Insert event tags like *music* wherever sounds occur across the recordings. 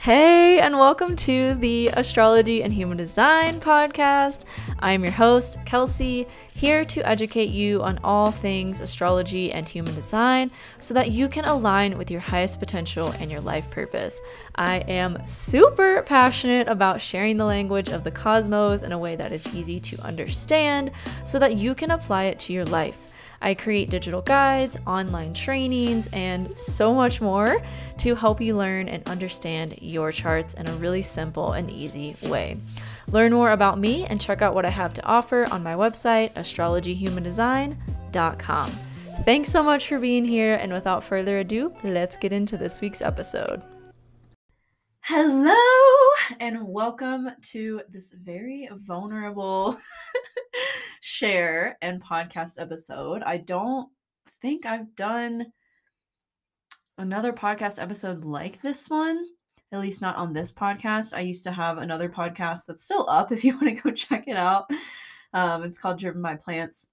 Hey, and welcome to the Astrology and Human Design podcast. I'm your host, Kelsey, here to educate you on all things astrology and human design so that you can align with your highest potential and your life purpose. I am super passionate about sharing the language of the cosmos in a way that is easy to understand so that you can apply it to your life. I create digital guides, online trainings, and so much more to help you learn and understand your charts in a really simple and easy way. Learn more about me and check out what I have to offer on my website, astrologyhumandesign.com. Thanks so much for being here, and without further ado, let's get into this week's episode. Hello, and welcome to this very vulnerable *laughs* share and podcast episode. I don't think I've done another podcast episode like this one, at least not on this podcast. I used to have another podcast that's still up *laughs* if you want to go check it out. Um, it's called Driven by Plants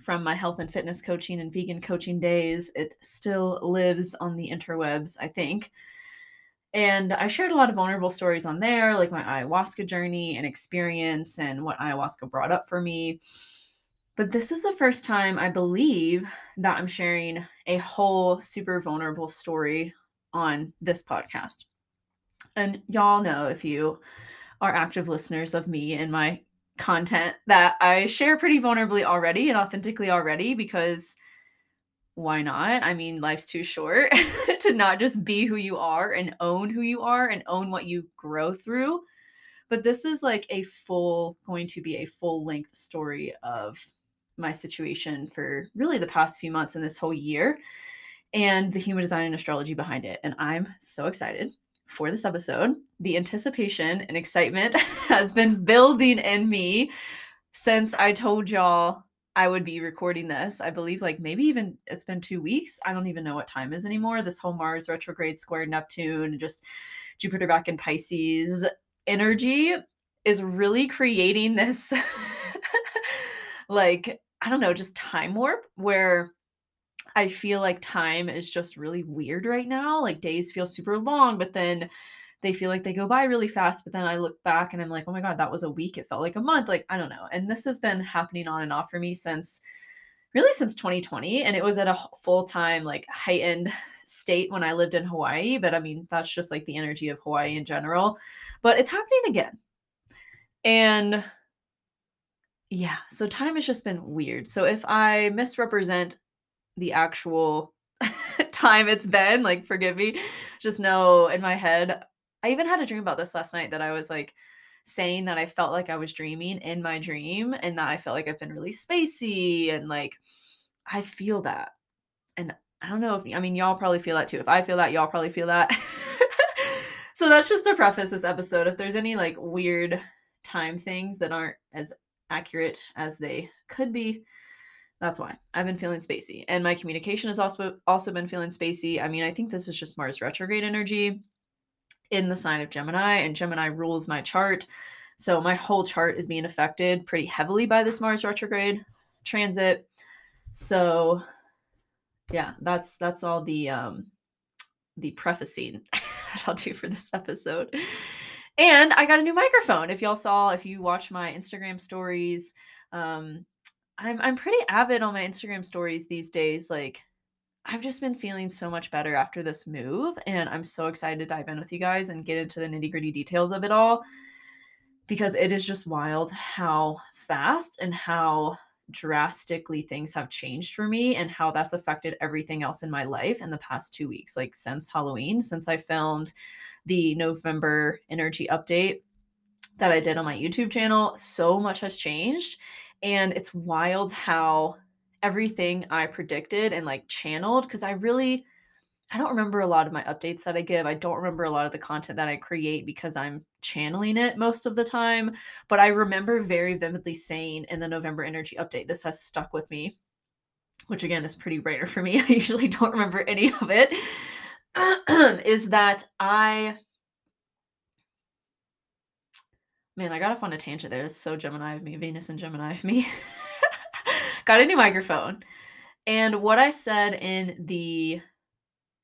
from my health and fitness coaching and vegan coaching days. It still lives on the interwebs, I think. And I shared a lot of vulnerable stories on there, like my ayahuasca journey and experience and what ayahuasca brought up for me. But this is the first time I believe that I'm sharing a whole super vulnerable story on this podcast. And y'all know if you are active listeners of me and my content that I share pretty vulnerably already and authentically already because why not? I mean, life's too short *laughs* to not just be who you are and own who you are and own what you grow through. But this is like a full, going to be a full length story of my situation for really the past few months and this whole year and the human design and astrology behind it. And I'm so excited for this episode. The anticipation and excitement *laughs* has been building in me since I told y'all I would be recording this. I believe like maybe even it's been two weeks. I don't even know what time is anymore. This whole Mars retrograde square Neptune and just Jupiter back in Pisces energy is really creating this *laughs* like I don't know, just time warp where I feel like time is just really weird right now. Like days feel super long, but then they feel like they go by really fast but then i look back and i'm like oh my god that was a week. It felt like a month. Like i don't know. And this has been happening on and off for me since really since 2020 and it was at a full-time like heightened state when i lived in hawaii but i mean that's just like the energy of hawaii in general. But it's happening again. And yeah so time has just been weird. So if i misrepresent the actual *laughs* time it's been like forgive me just know in my head I even had a dream about this last night that I was like saying that I felt like I was dreaming in my dream and that I felt like I've been really spacey and like I feel that. And I don't know if I mean y'all probably feel that too. If I feel that, y'all probably feel that. *laughs* so that's just to preface this episode. If there's any like weird time things that aren't as accurate as they could be, that's why I've been feeling spacey. And my communication has also also been feeling spacey. I mean, I think this is just Mars retrograde energy in the sign of Gemini, and Gemini rules my chart. So my whole chart is being affected pretty heavily by this Mars retrograde transit. So yeah, that's that's all the um the prefacing *laughs* that I'll do for this episode. And I got a new microphone. If y'all saw, if you watch my Instagram stories, um, I'm I'm pretty avid on my Instagram stories these days. Like I've just been feeling so much better after this move, and I'm so excited to dive in with you guys and get into the nitty gritty details of it all because it is just wild how fast and how drastically things have changed for me and how that's affected everything else in my life in the past two weeks. Like since Halloween, since I filmed the November energy update that I did on my YouTube channel, so much has changed. And it's wild how everything I predicted and like channeled because I really I don't remember a lot of my updates that I give. I don't remember a lot of the content that I create because I'm channeling it most of the time. But I remember very vividly saying in the November energy update, this has stuck with me, which again is pretty rare for me. *laughs* I usually don't remember any of it. *clears throat* is that I man, I got off on a tangent there. It's so Gemini of me, Venus and Gemini of me. *laughs* got a new microphone. And what I said in the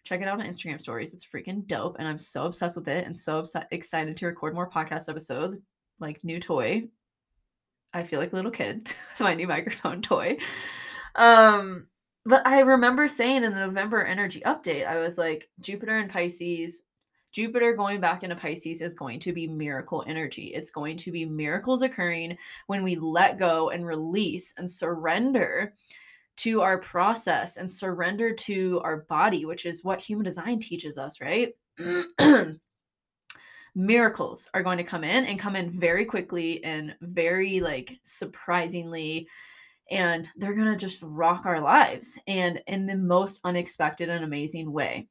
check it out on Instagram stories. It's freaking dope. And I'm so obsessed with it and so obs- excited to record more podcast episodes. Like, new toy. I feel like a little kid *laughs* with my new microphone toy. Um, but I remember saying in the November energy update, I was like, Jupiter and Pisces, Jupiter going back into Pisces is going to be miracle energy. It's going to be miracles occurring when we let go and release and surrender to our process and surrender to our body, which is what human design teaches us, right? *clears throat* Miracles are going to come in and come in very quickly and very like surprisingly and they're going to just rock our lives and in the most unexpected and amazing way.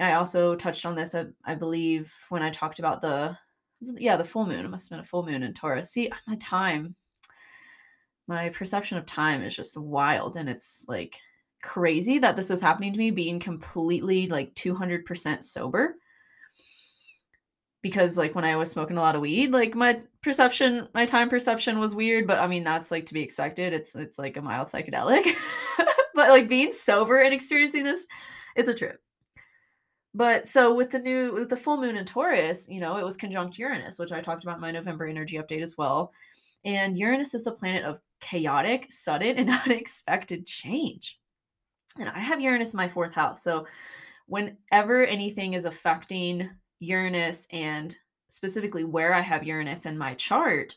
I also touched on this, I, I believe, when I talked about the, yeah, the full moon. It must have been a full moon in Taurus. See, my time, my perception of time is just wild. And it's like crazy that this is happening to me being completely like 200% sober because like when I was smoking a lot of weed, like my perception, my time perception was weird, but I mean that's like to be expected. It's it's like a mild psychedelic. *laughs* but like being sober and experiencing this, it's a trip. But so with the new with the full moon in Taurus, you know, it was conjunct Uranus, which I talked about in my November energy update as well. And Uranus is the planet of chaotic, sudden, *laughs* and unexpected change. And I have Uranus in my fourth house. So whenever anything is affecting Uranus and specifically where I have Uranus in my chart,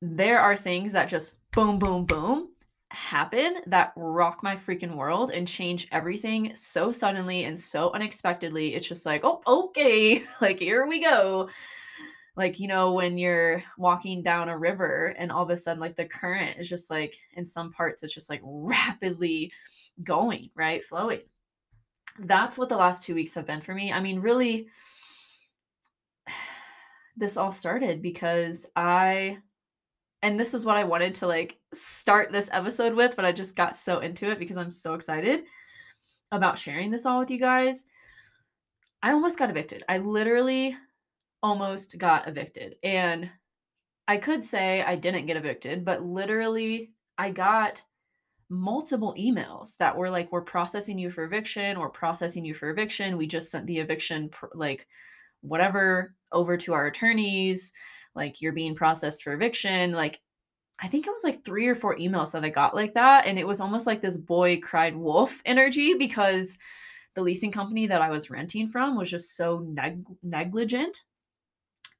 there are things that just boom, boom, boom happen that rock my freaking world and change everything so suddenly and so unexpectedly. It's just like, oh, okay, *laughs* like here we go. Like, you know, when you're walking down a river and all of a sudden, like the current is just like, in some parts, it's just like rapidly going, right? Flowing that's what the last two weeks have been for me. I mean, really, *sighs* this all started because I, and this is what I wanted to like start this episode with, but I just got so into it because I'm so excited about sharing this all with you guys. I almost got evicted. I literally almost got evicted. And I could say I didn't get evicted, but literally I got multiple emails that were like we're processing you for eviction or processing you for eviction we just sent the eviction like whatever over to our attorneys like you're being processed for eviction like i think it was like three or four emails that i got like that and it was almost like this boy cried wolf *laughs* energy because the leasing company that i was renting from was just so neg- negligent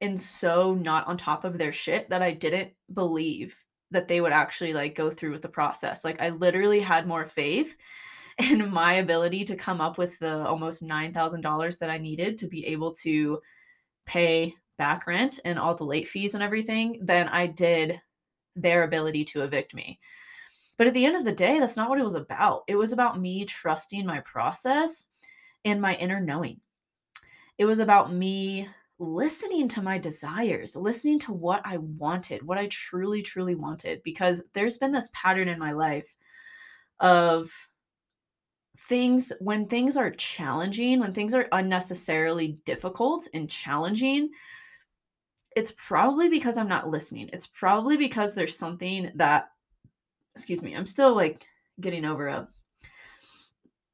and so not on top of their shit that i didn't believe that they would actually like go through with the process. Like I literally had more faith *laughs* in my ability to come up with the almost $9,000 that I needed to be able to pay back rent and all the late fees and everything than I did their ability to evict me. But at the end of the day, that's not what it was about. It was about me trusting my process and my inner knowing. It was about me listening to my desires, listening to what I wanted, what I truly, truly wanted, because there's been this pattern in my life of things when things are challenging, when things are unnecessarily difficult and challenging, it's probably because I'm not listening. It's probably because there's something that, excuse me, I'm still like getting over a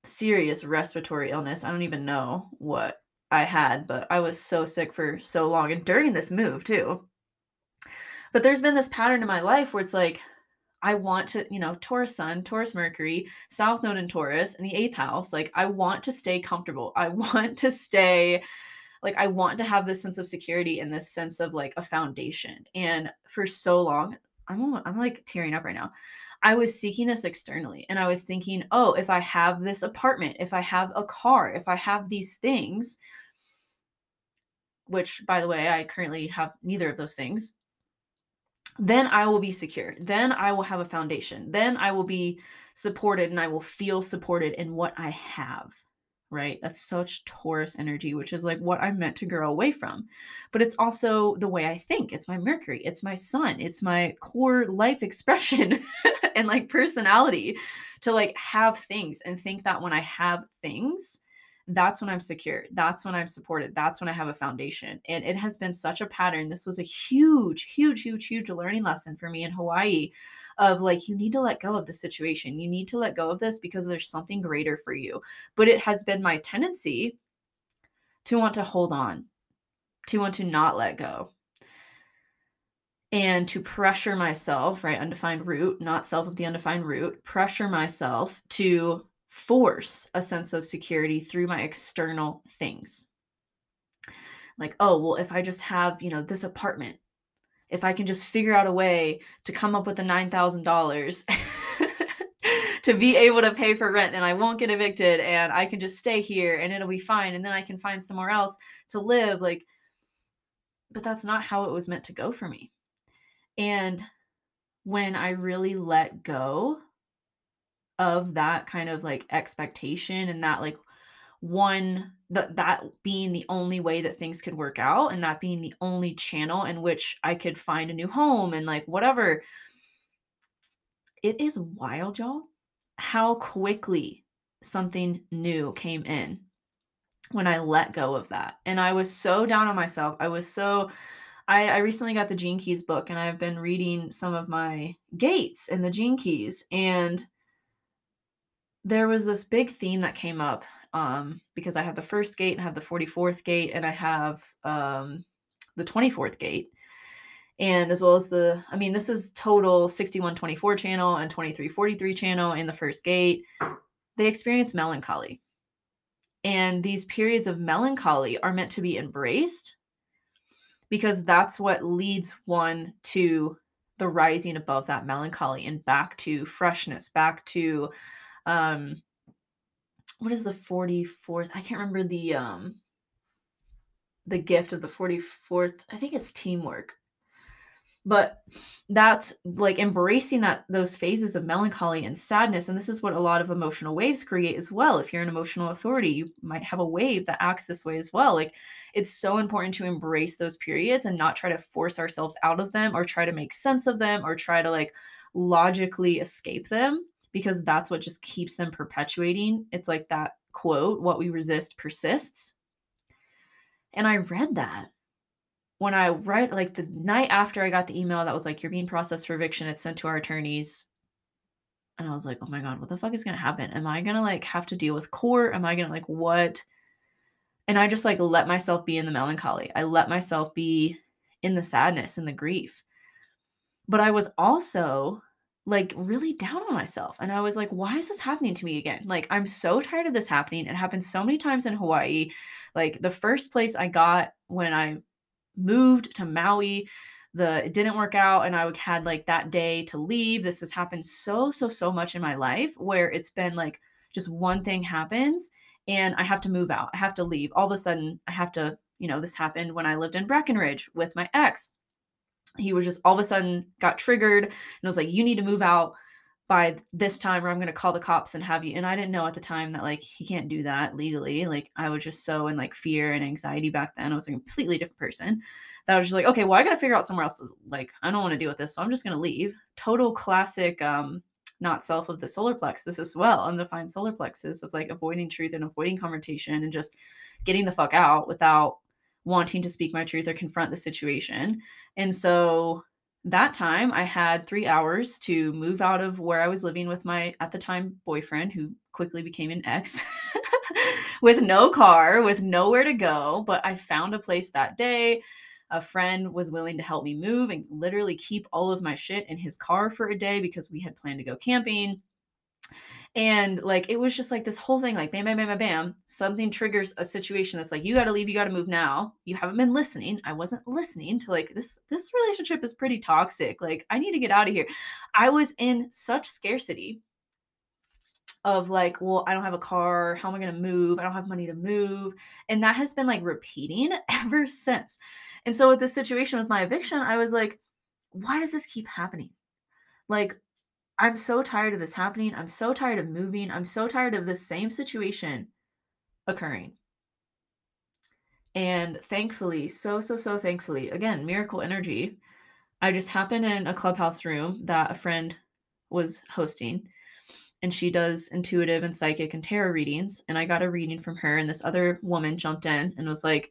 serious respiratory illness. I don't even know what I had, but I was so sick for so long and during this move too. But there's been this pattern in my life where it's like I want to, you know, Taurus Sun, Taurus Mercury, South Node in Taurus, and the eighth house. Like, I want to stay comfortable. I *laughs* want to stay, like, I want to have this sense of security and this sense of like a foundation. And for so long, I'm, I'm like tearing up right now. I was seeking this externally and I was thinking, oh, if I have this apartment, if I have a car, if I have these things, which by the way, I currently have neither of those things, then I will be secure. Then I will have a foundation. Then I will be supported and I will feel supported in what I have. Right? That's such Taurus energy, which is like what I'm meant to grow away from. But it's also the way I think. It's my Mercury, it's my sun, it's my core life expression *laughs* and like personality to like have things and think that when I have things, that's when I'm secure. That's when I'm supported. That's when I have a foundation. And it has been such a pattern. This was a huge, huge, huge, huge learning lesson for me in Hawaii of like you need to let go of the situation. You need to let go of this because there's something greater for you. But it has been my tendency to want to hold on, to want to not let go. And to pressure myself, right? Undefined root, not self of the undefined root, pressure myself to force a sense of security through my external things. Like, oh, well, if I just have, you know, this apartment, if I can just figure out a way to come up with the $9,000 *laughs* to be able to pay for rent and I won't get evicted and I can just stay here and it'll be fine and then I can find somewhere else to live like but that's not how it was meant to go for me. And when I really let go of that kind of like expectation and that like one that that being the only way that things could work out and that being the only channel in which I could find a new home and like whatever. It is wild y'all how quickly something new came in when I let go of that. And I was so down on myself. I was so I, I recently got the Gene Keys book and I've been reading some of my gates and the Gene Keys and there was this big theme that came up um, because I have the first gate and I have the 44th gate and I have um, the 24th gate. And as well as the, I mean, this is total 6124 channel and 2343 channel in the first gate. They experience melancholy. And these periods of melancholy are meant to be embraced because that's what leads one to the rising above that melancholy and back to freshness, back to um what is the 44th? I can't remember the um the gift of the 44th. I think it's teamwork. But that's like embracing that those phases of melancholy and sadness and this is what a lot of emotional waves create as well. If you're an emotional authority, you might have a wave that acts this way as well. Like it's so important to embrace those periods and not try to force ourselves out of them or try to make sense of them or try to like logically escape them because that's what just keeps them perpetuating. It's like that quote, what we resist persists. And I read that when I read like the night after I got the email that was like, you're being processed for eviction, it's sent to our attorneys. And I was like, oh my God, what the fuck is gonna happen? Am I gonna like have to deal with court? Am I gonna like what? And I just like let myself be in the melancholy. I let myself be in the sadness and the grief. But I was also like really down on myself. And I was like, why is this happening to me again? Like, I'm so tired of this happening. It happened so many times in Hawaii. Like, the first place I got when I moved to Maui, the it didn't work out and I had like that day to leave. This has happened so, so, so much in my life where it's been like just one thing happens and I have to move out. I have to leave. All of a sudden, I have to, you know, this happened when I lived in Breckenridge with my ex he was just all of a sudden got triggered and was like, you need to move out by this time or I'm going to call the cops and have you. And I didn't know at the time that like he can't do that legally. Like I was just so in like fear and anxiety back then. I was a completely different person that I was just like, okay, well, I got to figure out somewhere else. To, like, I don't want to deal with this. So I'm just going to leave. Total classic, um, not self of the solar plexus as well. Undefined solar plexus of like avoiding truth and avoiding confrontation and just getting the fuck out without wanting to speak my truth or confront the situation. And so that time I had three hours to move out of where I was living with my, at the time, boyfriend, who quickly became an ex, *laughs* with no car, with nowhere to go. But I found a place that day. A friend was willing to help me move and literally keep all of my shit in his car for a day because we had planned to go camping. And like it was just like this whole thing, like bam, bam, bam, bam, bam. Something triggers a situation that's like, you gotta leave, you gotta move now. You haven't been listening. I wasn't listening to like this, this relationship is pretty toxic. Like, I need to get out of here. I was in such scarcity of like, well, I don't have a car. How am I going to move? I don't have money to move. And that has been like repeating *laughs* ever since. And so with this situation with my eviction, I was like, why does this keep happening? Like, I'm so tired of this happening. I'm so tired of moving. I'm so tired of this same situation occurring. And thankfully, so, so, so thankfully, again, miracle energy. I just happened in a clubhouse room that a friend was hosting, and she does intuitive and psychic and tarot readings. And I got a reading from her, and this other woman jumped in and was like,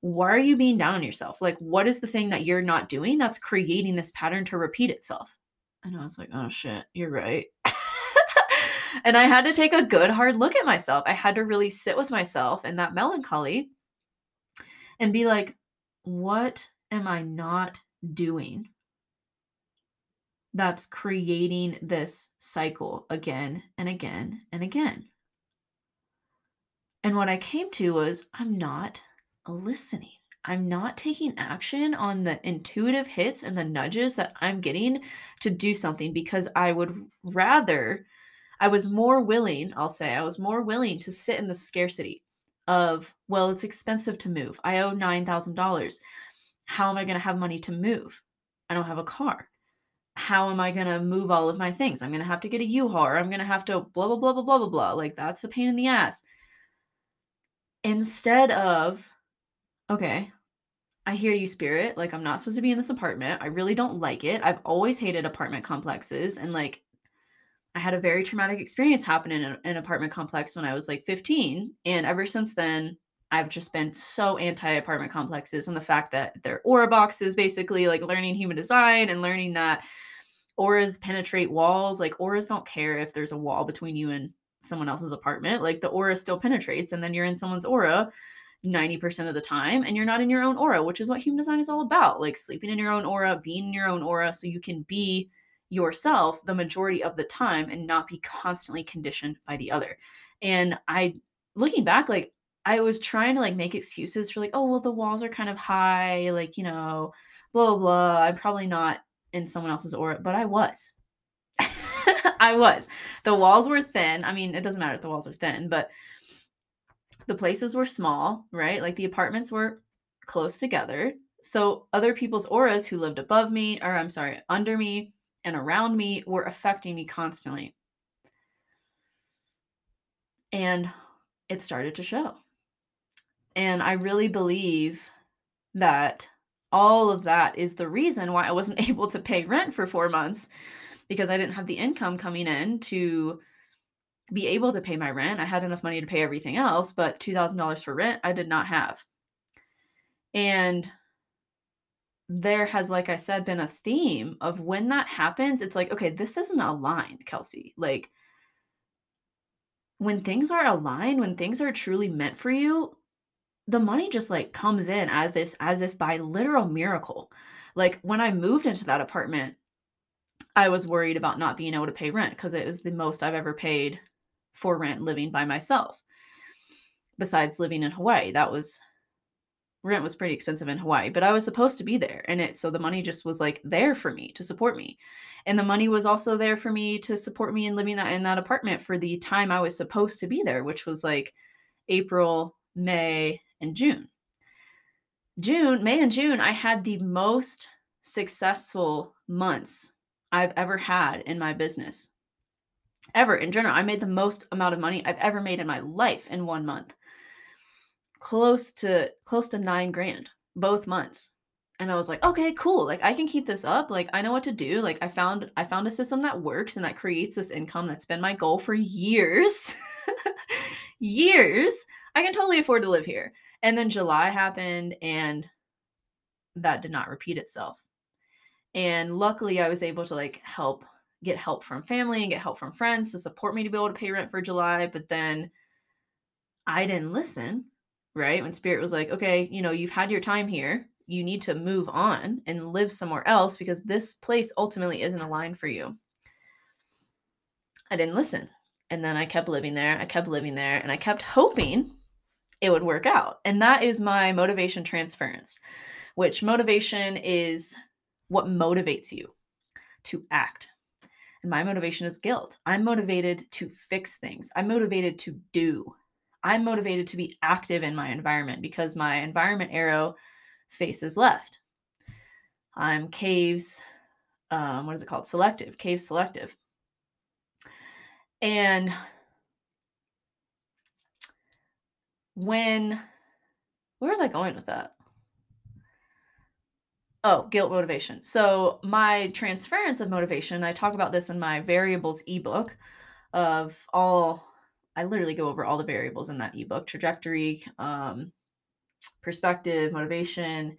Why are you being down on yourself? Like, what is the thing that you're not doing that's creating this pattern to repeat itself? And I was like, oh shit, you're right. *laughs* and I had to take a good hard look at myself. I had to really sit with myself in that melancholy and be like, what am I not doing that's creating this cycle again and again and again? And what I came to was, I'm not listening. I'm not taking action on the intuitive hits and the nudges that I'm getting to do something because I would rather, I was more willing, I'll say, I was more willing to sit in the scarcity of, well, it's expensive to move. I owe $9,000. How am I going to have money to move? I don't have a car. How am I going to move all of my things? I'm going to have to get a U-Haul I'm going to have to blah, blah, blah, blah, blah, blah, blah. Like that's a pain in the ass. Instead of, okay, I hear you, spirit. Like, I'm not supposed to be in this apartment. I really don't like it. I've always hated apartment complexes. And like, I had a very traumatic experience happen in an apartment complex when I was like 15. And ever since then, I've just been so anti apartment complexes and the fact that they're aura boxes, basically, like learning human design and learning that auras penetrate walls. Like, auras don't care if there's a wall between you and someone else's apartment. Like, the aura still penetrates, and then you're in someone's aura 90% of the time and you're not in your own aura, which is what human design is all about. Like sleeping in your own aura, being in your own aura so you can be yourself the majority of the time and not be constantly conditioned by the other. And I looking back like I was trying to like make excuses for like, oh well the walls are kind of high, like, you know, blah blah blah. I'm probably not in someone else's aura, but I was. *laughs* I was. The walls were thin. I mean, it doesn't matter if the walls are thin, but the places were small, right? Like the apartments were close together. So other people's auras who lived above me, or I'm sorry, under me and around me were affecting me constantly. And it started to show. And I really believe that all of that is the reason why I wasn't *laughs* able to pay rent for four months because I didn't have the income coming in to be able to pay my rent. I had enough money to pay everything else, but $2,000 for rent I did not have. And there has, like I said, been a theme of when that happens, it's like, okay, this isn't aligned, Kelsey. Like, when things are aligned, when things are truly meant for you, the money just like comes in as if as if by literal miracle. Like when I moved into that apartment, I was worried about not being able to pay rent because it was the most I've ever paid for rent living by myself. Besides living in Hawaii, that was rent was pretty expensive in Hawaii, but I was supposed to be there and it so the money just was like there for me to support me. And the money was also there for me to support me in living that in that apartment for the time I was supposed to be there, which was like April, May, and June. June, May and June, I had the most successful months I've ever had in my business ever in general. I made the most amount of money I've ever made in my life in one month. Close to close to 9 grand both months. And I was like, "Okay, cool. Like I can keep this up. Like I know what to do. Like I found I found a system that works and that creates this income that's been my goal for years." *laughs* years. I can totally afford to live here. And then July happened and that did not repeat itself. And luckily I was able to like help get help from family and get help from friends to support me to be able to pay rent for July. But then I didn't listen, right? When Spirit was like, okay, you know, you've had your time here. You need to move on and live somewhere else because this place ultimately isn't aligned for you. I didn't listen. And then I kept living there. I kept living there and I kept hoping it would work out. And that is my motivation transference, which motivation is what motivates you to act, and my motivation is guilt. I'm motivated to fix things. I'm motivated to do. I'm motivated to be active in my environment because my environment arrow faces left. I'm caves, um, what is it called? Selective, cave selective. And when, where was I going with that? Oh, guilt motivation. So, my transference of motivation, I talk about this in my variables ebook of all, I literally go over all the variables in that ebook trajectory, um, perspective, motivation,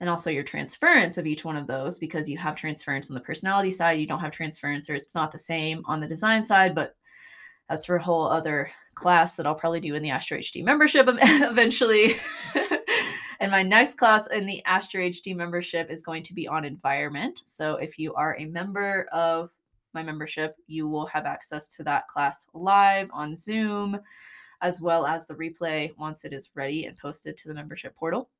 and also your transference of each one of those because you have transference on the personality side, you don't have transference, or it's not the same on the design side, but that's for a whole other class that I'll probably do in the Astro HD membership *laughs* eventually. *laughs* and my next class in the Astro HD membership is going to be on environment. So if you are a member of my membership, you will have access to that class live on Zoom, as well as the replay once it is ready and posted to the membership portal.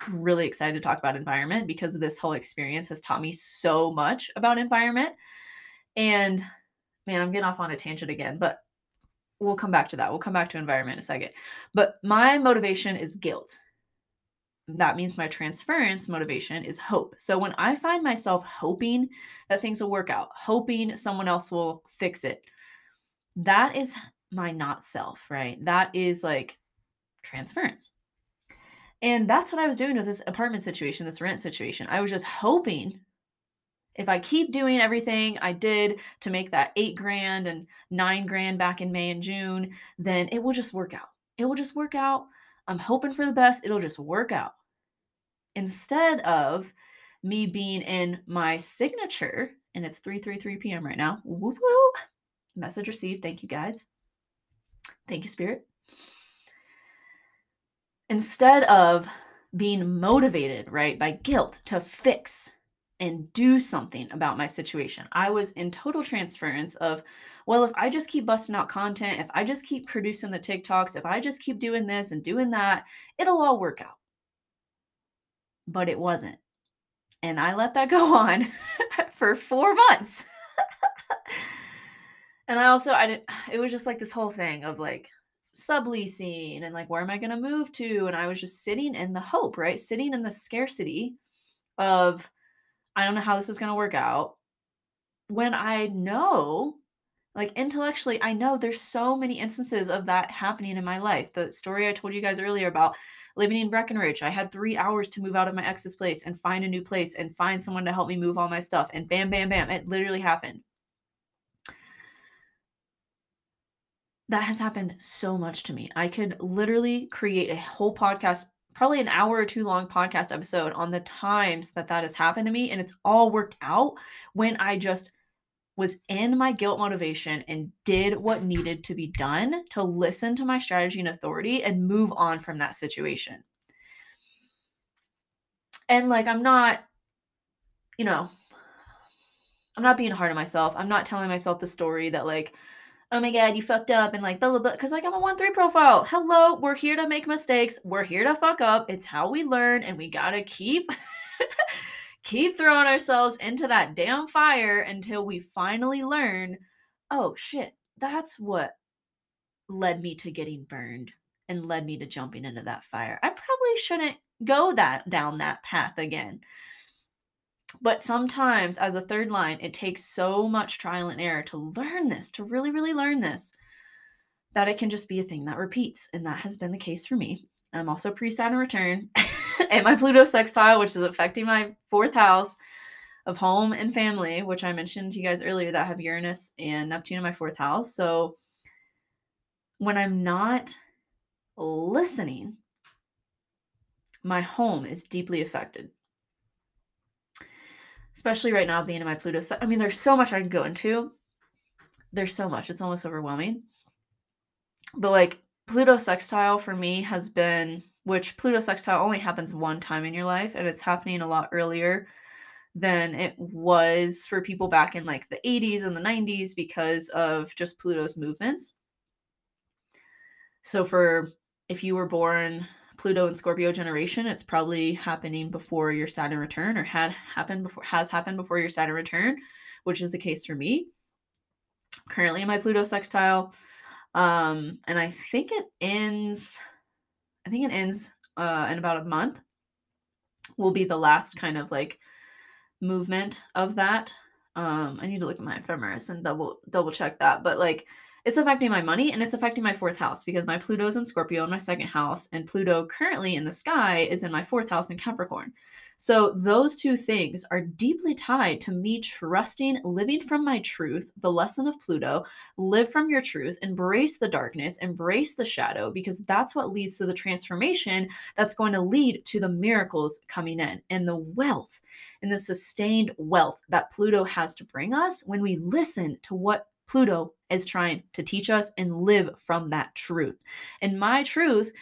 I'm really excited to talk about environment because this whole experience has taught me so much about environment. And man, I'm getting off on a tangent again, but we'll come back to that. We'll come back to environment in a second. But my motivation is guilt. That means my transference motivation is hope. So when I find myself hoping that things will work out, hoping someone else will fix it, that is my not self, right? That is like transference. And that's what I was doing with this apartment situation, this rent situation. I was just hoping if I keep doing everything I did to make that eight grand and nine grand back in May and June, then it will just work out. It will just work out. I'm hoping for the best. It'll just work out. Instead of me being in my signature, and it's 3:33 p.m. right now. Woo. Message received. Thank you, guides. Thank you, Spirit. Instead of being motivated, right, by guilt to fix and do something about my situation. I was in total transference of, well, if I just keep busting out content, if I just keep producing the TikToks, if I just keep doing this and doing that, it'll all work out. But it wasn't. And I let that *laughs* go on for four months. and I also, I didn't, it was just like this whole thing of like, subleasing and like where am i going to move to and i was just sitting in the hope right sitting in the scarcity of I don't know how this is going to work out. When I know, like intellectually, I know there's so many instances of that happening in my life. The story I told you guys earlier about living in Breckenridge, I had three hours to move out of my ex's place and find a new place and find someone to help me move all my stuff. And bam, bam, bam, it literally happened. That has happened so much to me. I could literally create a whole podcast probably an hour or two long podcast episode on the times that that has happened to me. And it's all worked out when I just was in my guilt motivation and did what needed to be done to listen to my strategy and authority and move on from that situation. And like, I'm not, you know, I'm not being hard on myself. I'm not telling myself the story that, like, oh my god, you fucked up and like blah blah blah. Because like I'm a one three profile. Hello, we're here to make mistakes. We're here to fuck up. It's how we learn, and we gotta keep *laughs* keep throwing ourselves into that damn fire until we finally learn. Oh shit, that's what led me to getting burned and led me to jumping into that fire. I probably shouldn't go that down that path again. But sometimes, as a third line, it takes so much trial and error to learn this, to really, really learn this, that it can just be a thing that repeats. And that has been the case for me. I'm also pre Saturn return *laughs* and my Pluto sextile, which is affecting my fourth house of home and family, which I mentioned to you guys earlier that have Uranus and Neptune in my fourth house. So when I'm not listening, my home is deeply affected especially right now being in my Pluto. I mean, there's so much I can go into. There's so much. It's almost overwhelming. But like Pluto sextile for me has been, which Pluto sextile only happens one time in your life, and it's happening a lot earlier than it was for people back in like the 80s and the 90s because of just Pluto's movements. So for if you were born Pluto and Scorpio generation, it's probably happening before your Saturn return or had happened before has happened before your Saturn return, which is the case for me. currently in my Pluto sextile. Um, and I think it ends I think it ends uh in about a month. Will be the last kind of like movement of that. Um, I need to look at my ephemeris and double double check that, but like it's affecting my money and it's affecting my fourth house because my Pluto's in Scorpio in my second house, and Pluto currently in the sky is in my fourth house in Capricorn. So, those two things are deeply tied to me trusting living from my truth, the lesson of Pluto. Live from your truth, embrace the darkness, embrace the shadow, because that's what leads to the transformation that's going to lead to the miracles coming in and the wealth and the sustained wealth that Pluto has to bring us when we listen to what Pluto is trying to teach us and live from that truth. And my truth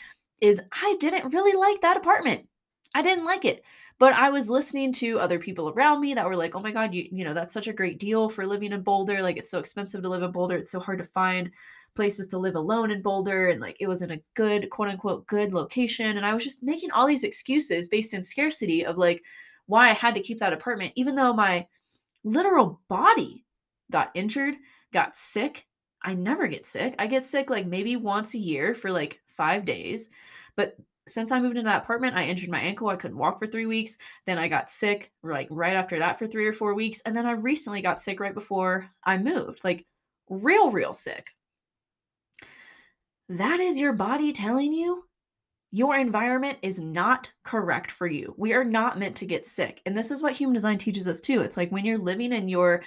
is I didn't really like that apartment. I didn't like it. But I was listening to other people around me that were like, "Oh my god, you you know, that's such a great deal for living in Boulder. Like it's so expensive to live in Boulder. It's so hard to find places to live alone in Boulder and like it was in a good quote unquote good location." And I was just making all these excuses based in scarcity of like why I had to keep that apartment even though my literal body got injured, got sick. I never get sick. I get sick like maybe once a year for like 5 days. But since I moved into that apartment, I injured my ankle. I couldn't walk for three weeks. Then I got sick, like right after that for three or four weeks. And then I recently got sick right before I moved, like real, real sick. That is your body telling you your environment is not correct for you. We are not meant to get sick. And this is what human design teaches us too. It's like when you're living in your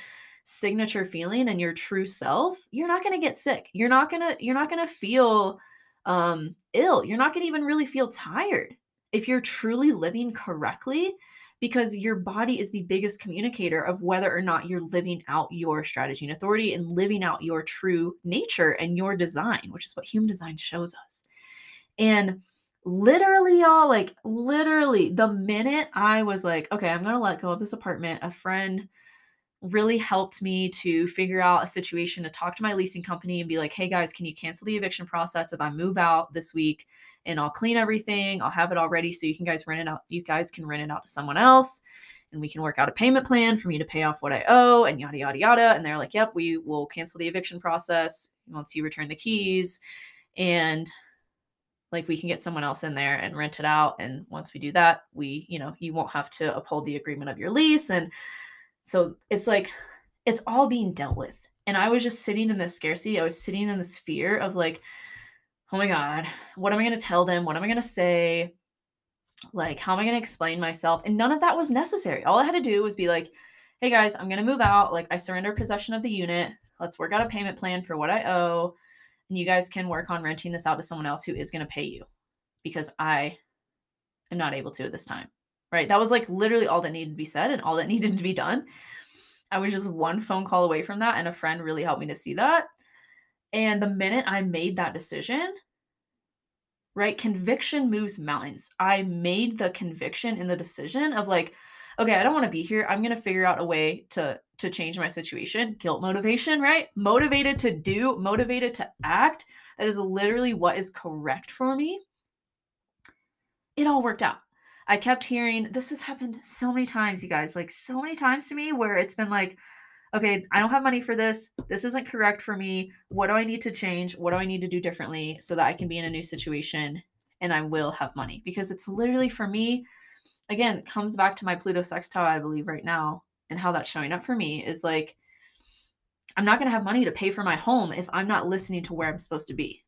signature feeling and your true self, you're not going to get sick. You're not going to you're not going to feel um, ill. You're not going to even really feel tired if you're truly living correctly because your body is the biggest communicator of whether or not you're living out your strategy and authority and living out your true nature and your design, which is what human design shows us. And literally, y'all, like literally, the minute I was like, okay, I'm to let go of this apartment, a friend really helped me to figure out a situation to talk to my leasing company and be like, hey guys, can you cancel the eviction process if I move out this week and I'll clean everything, I'll have it all ready so you can guys rent it out. You guys can rent it out to someone else and we can work out a payment plan for me to pay off what I owe and yada yada yada. And they're like, yep, we will cancel the eviction process once you return the keys. And like we can get someone else in there and rent it out. And once we do that, we, you know, you won't have to uphold the agreement of your lease and so it's like it's all being dealt with. And I was just sitting in this scarcity. I was sitting in this fear of like, oh my God, what am I going to tell them? What am I going to say? Like, how am I going to explain myself? And none of that was necessary. All I had to do was be like, hey guys, I'm going to move out. Like, I surrender possession of the unit. Let's work out a payment plan for what I owe. And you guys can work on renting this out to someone else who is going to pay you because I am not able to at this time right? That was like literally all that needed to be said and all that *laughs* needed to be done. I was just one phone call away from that, and a friend really helped me to see that. And the minute I made that decision, right, conviction moves mountains. I made the conviction in the decision of like, okay, I don't want to be here. I'm going to figure out a way to to change my situation. Guilt motivation, right? Motivated to do, motivated to act. That is literally what is correct for me. It all worked out. I kept hearing this has happened so many times, you guys, like so many times to me where it's been like, okay, I don't have money for this. This isn't correct for me. What do I need to change? What do I need to do differently so that I can be in a new situation and I will have money? Because it's literally for me, again, comes back to my Pluto sextile, I believe, right now, and how that's showing up for me is like, I'm not going to have money to pay for my home if I'm not listening to where I'm supposed to be.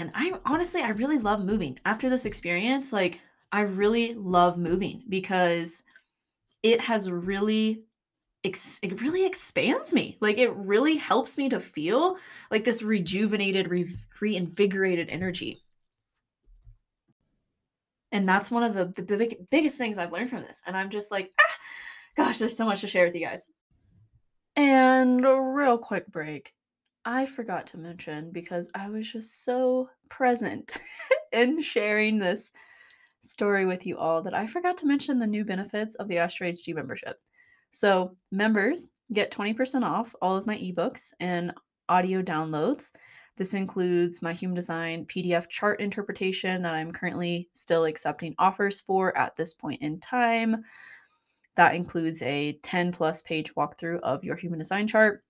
And I honestly, I really love moving. After this experience, like, I really love moving because it has really it really expands me. Like it really helps me to feel like this rejuvenated, re- reinvigorated energy. And that's one of the, the, the big, biggest things I've learned from this. And I'm just like, ah, gosh, there's so much to share with you guys. And a real quick break. I forgot to mention because I was just so present *laughs* in sharing this story with you all that I forgot to mention the new benefits of the Astro HD membership. So, members get 20% off all of my ebooks and audio downloads. This includes my human design PDF chart interpretation that I'm currently still accepting offers for at this point in time. That includes a 10 plus page walkthrough of your human design chart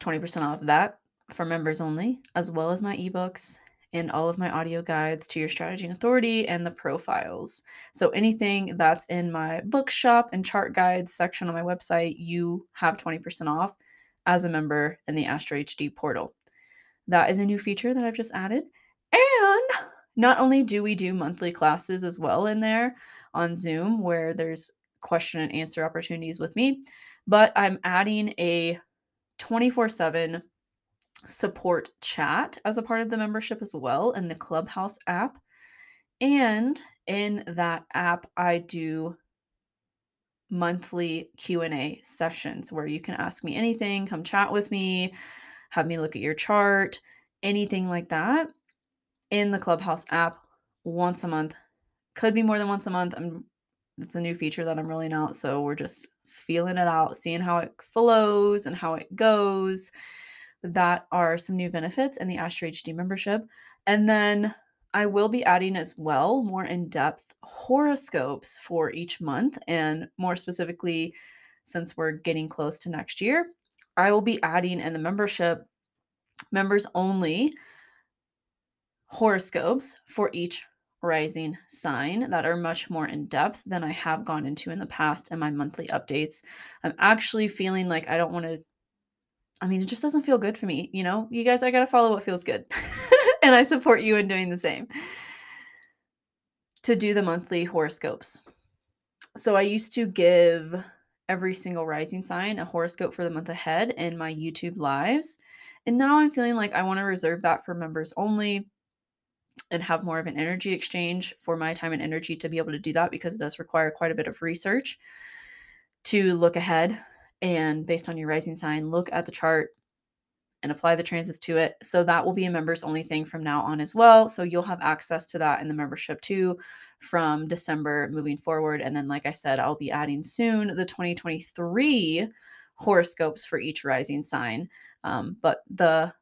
20% off that for members only, as well as my ebooks and all of my audio guides to your strategy and authority and the profiles. So anything that's in my bookshop and chart guides section on my website, you have 20% off as a member in the Astro HD portal. That is a new feature that I've just added. And not only do we do monthly classes as well in there on Zoom where there's question and answer opportunities with me, but I'm adding a 24 7 support chat as a part of the membership as well in the Clubhouse app. And in that app, I do monthly Q&A sessions where you can ask me anything, come chat with me, have me look at your chart, anything like that in the Clubhouse app once a month. Could be more than once a month. I'm it's a new feature that I'm rolling out, so we're just feeling it out, seeing how it flows and how it goes. That are some new benefits in the Astro HD membership. And then I will be adding as well more in depth horoscopes for each month. And more specifically, since we're getting close to next year, I will be adding in the membership members only horoscopes for each rising sign that are much more in depth than I have gone into in the past in my monthly updates. I'm actually feeling like I don't want to I mean, it just doesn't feel good for me, you know? You guys I got to follow what feels good. *laughs* and I support you in doing the same. To do the monthly horoscopes. So I used to give every single rising sign a horoscope for the month ahead in my YouTube lives. And now I'm feeling like I want to reserve that for members only and have more of an energy exchange for my time and energy to be able to do that because it does require quite a bit of research to look ahead and based on your rising sign, look at the chart and apply the transits to it. So that will be a members only thing from now on as well. So you'll have access to that in the membership too from December moving forward. And then, like I said, I'll be adding soon the 2023 horoscopes for each rising sign. Um, but the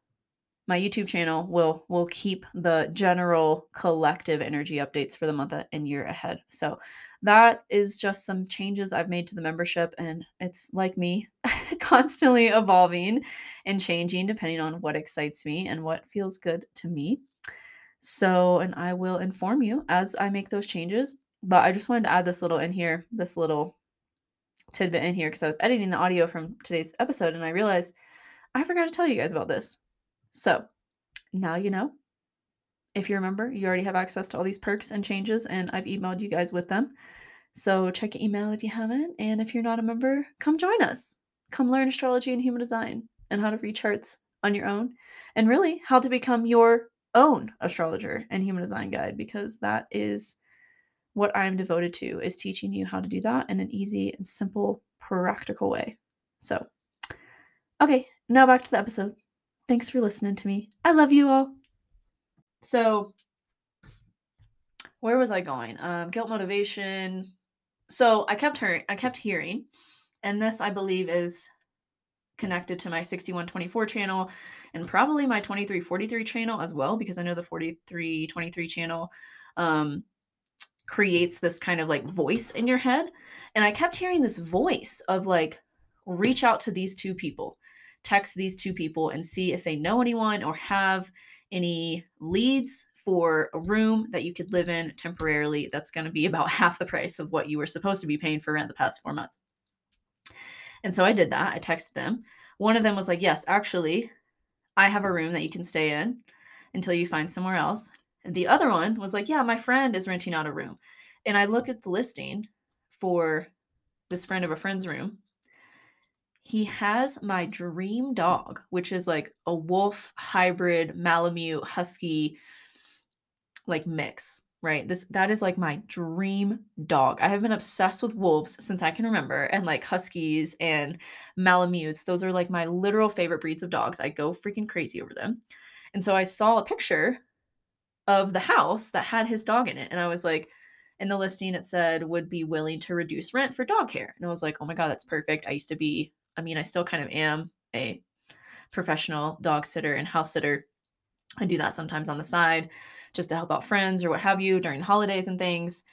my YouTube channel will will keep the general collective energy updates for the month and year ahead. So that is just some changes I've made to the membership and it's like me *laughs* constantly evolving and changing depending on what excites me and what feels good to me. So, and I will inform you as I make those changes, but I just wanted to add this little in here, this little tidbit in here because I was editing the audio from today's episode and I realized I forgot to tell you guys about this. So now you know. If you remember, you already have access to all these perks and changes, and I've emailed you guys with them. So check your email if you haven't. And if you're not a member, come join us. Come learn astrology and human design and how to read charts on your own, and really how to become your own astrologer and human design guide because that is what I'm devoted to is teaching you how to do that in an easy and simple practical way. So, okay, now back to the episode. Thanks for listening to me. I love you all. So, where was I going? Um, guilt motivation. So I kept hearing, I kept hearing, and this I believe is connected to my 6124 channel and probably my 2343 channel as well because I know the 4323 channel um, creates this kind of like voice in your head. And I kept hearing this voice of like, reach out to these two people text these two people and see if they know anyone or have any leads for a room that you could live in temporarily that's going to be *laughs* about half the price of what you were supposed to be paying for rent the past four months. And so I did that. I texted them. One of them was like, Yes, actually, I have a room that you can stay in until you find somewhere else. And the other one was like, Yeah, my friend is renting out a room. And I look at the listing for this friend of a friend's room he has my dream dog, which is like a wolf hybrid Malamute husky like mix, right? This that is like my dream dog. I have been obsessed with wolves since I can remember and like huskies and Malamutes. Those are like my literal favorite breeds of dogs. I go freaking crazy over them. And so I saw a picture of the house that had his dog in it and I was like in the listing it said would be willing to reduce rent for dog care. And I was like, "Oh my god, that's perfect. I used to be I mean, I still kind of am a professional dog sitter and house sitter. I do that sometimes on the side just to help out friends or what have you during the holidays and things.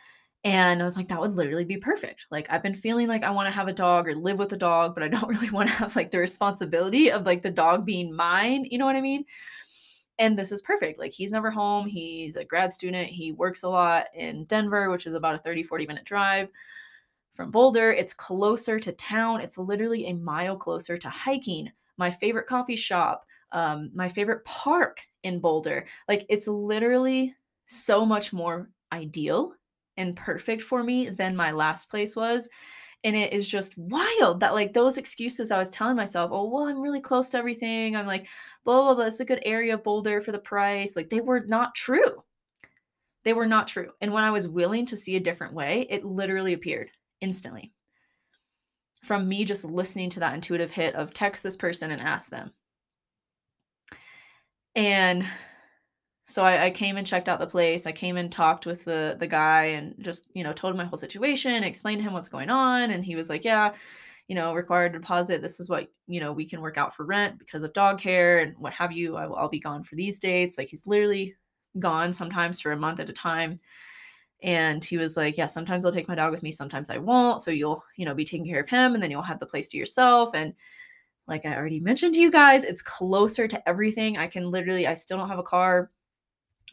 And I was like, that would literally be perfect. Like, I've been feeling like I want to have a dog or live with a dog, but I don't *laughs* really want to have like the responsibility of like the dog being mine. You know what I mean? And this is perfect. Like he's never home. He's a grad student. He works a lot in Denver, which is about a 30, 40 minute drive from Boulder. It's closer to town. It's literally a mile closer to hiking. My favorite coffee shop, um, my favorite park in Boulder. Like it's literally so much more ideal and perfect for me than my last place was. And it is just wild that like those excuses I was telling myself, oh well, I'm really close to everything. I'm like, blah blah blah. It's a good area of Boulder for the price. Like they were not true. They were not true. And when I was willing to see a different way, it literally appeared instantly. From me just listening to that intuitive hit of text this person and ask them. And so I, I, came and checked out the place. I came and talked with the the guy and just you know told him my whole situation, explained to him what's going on, and he was like, "Yeah, you know, required deposit. This is what you know we can work out for rent because of dog care and what have you. I will, I'll be gone for these dates. Like he's literally gone sometimes for a month at a time." And he was like, "Yeah, sometimes I'll take my dog with me, sometimes I won't. So you'll you know be taking care of him, and then you'll have the place to yourself and." like I already mentioned to you guys, it's closer to everything. I can literally, I still don't have a car.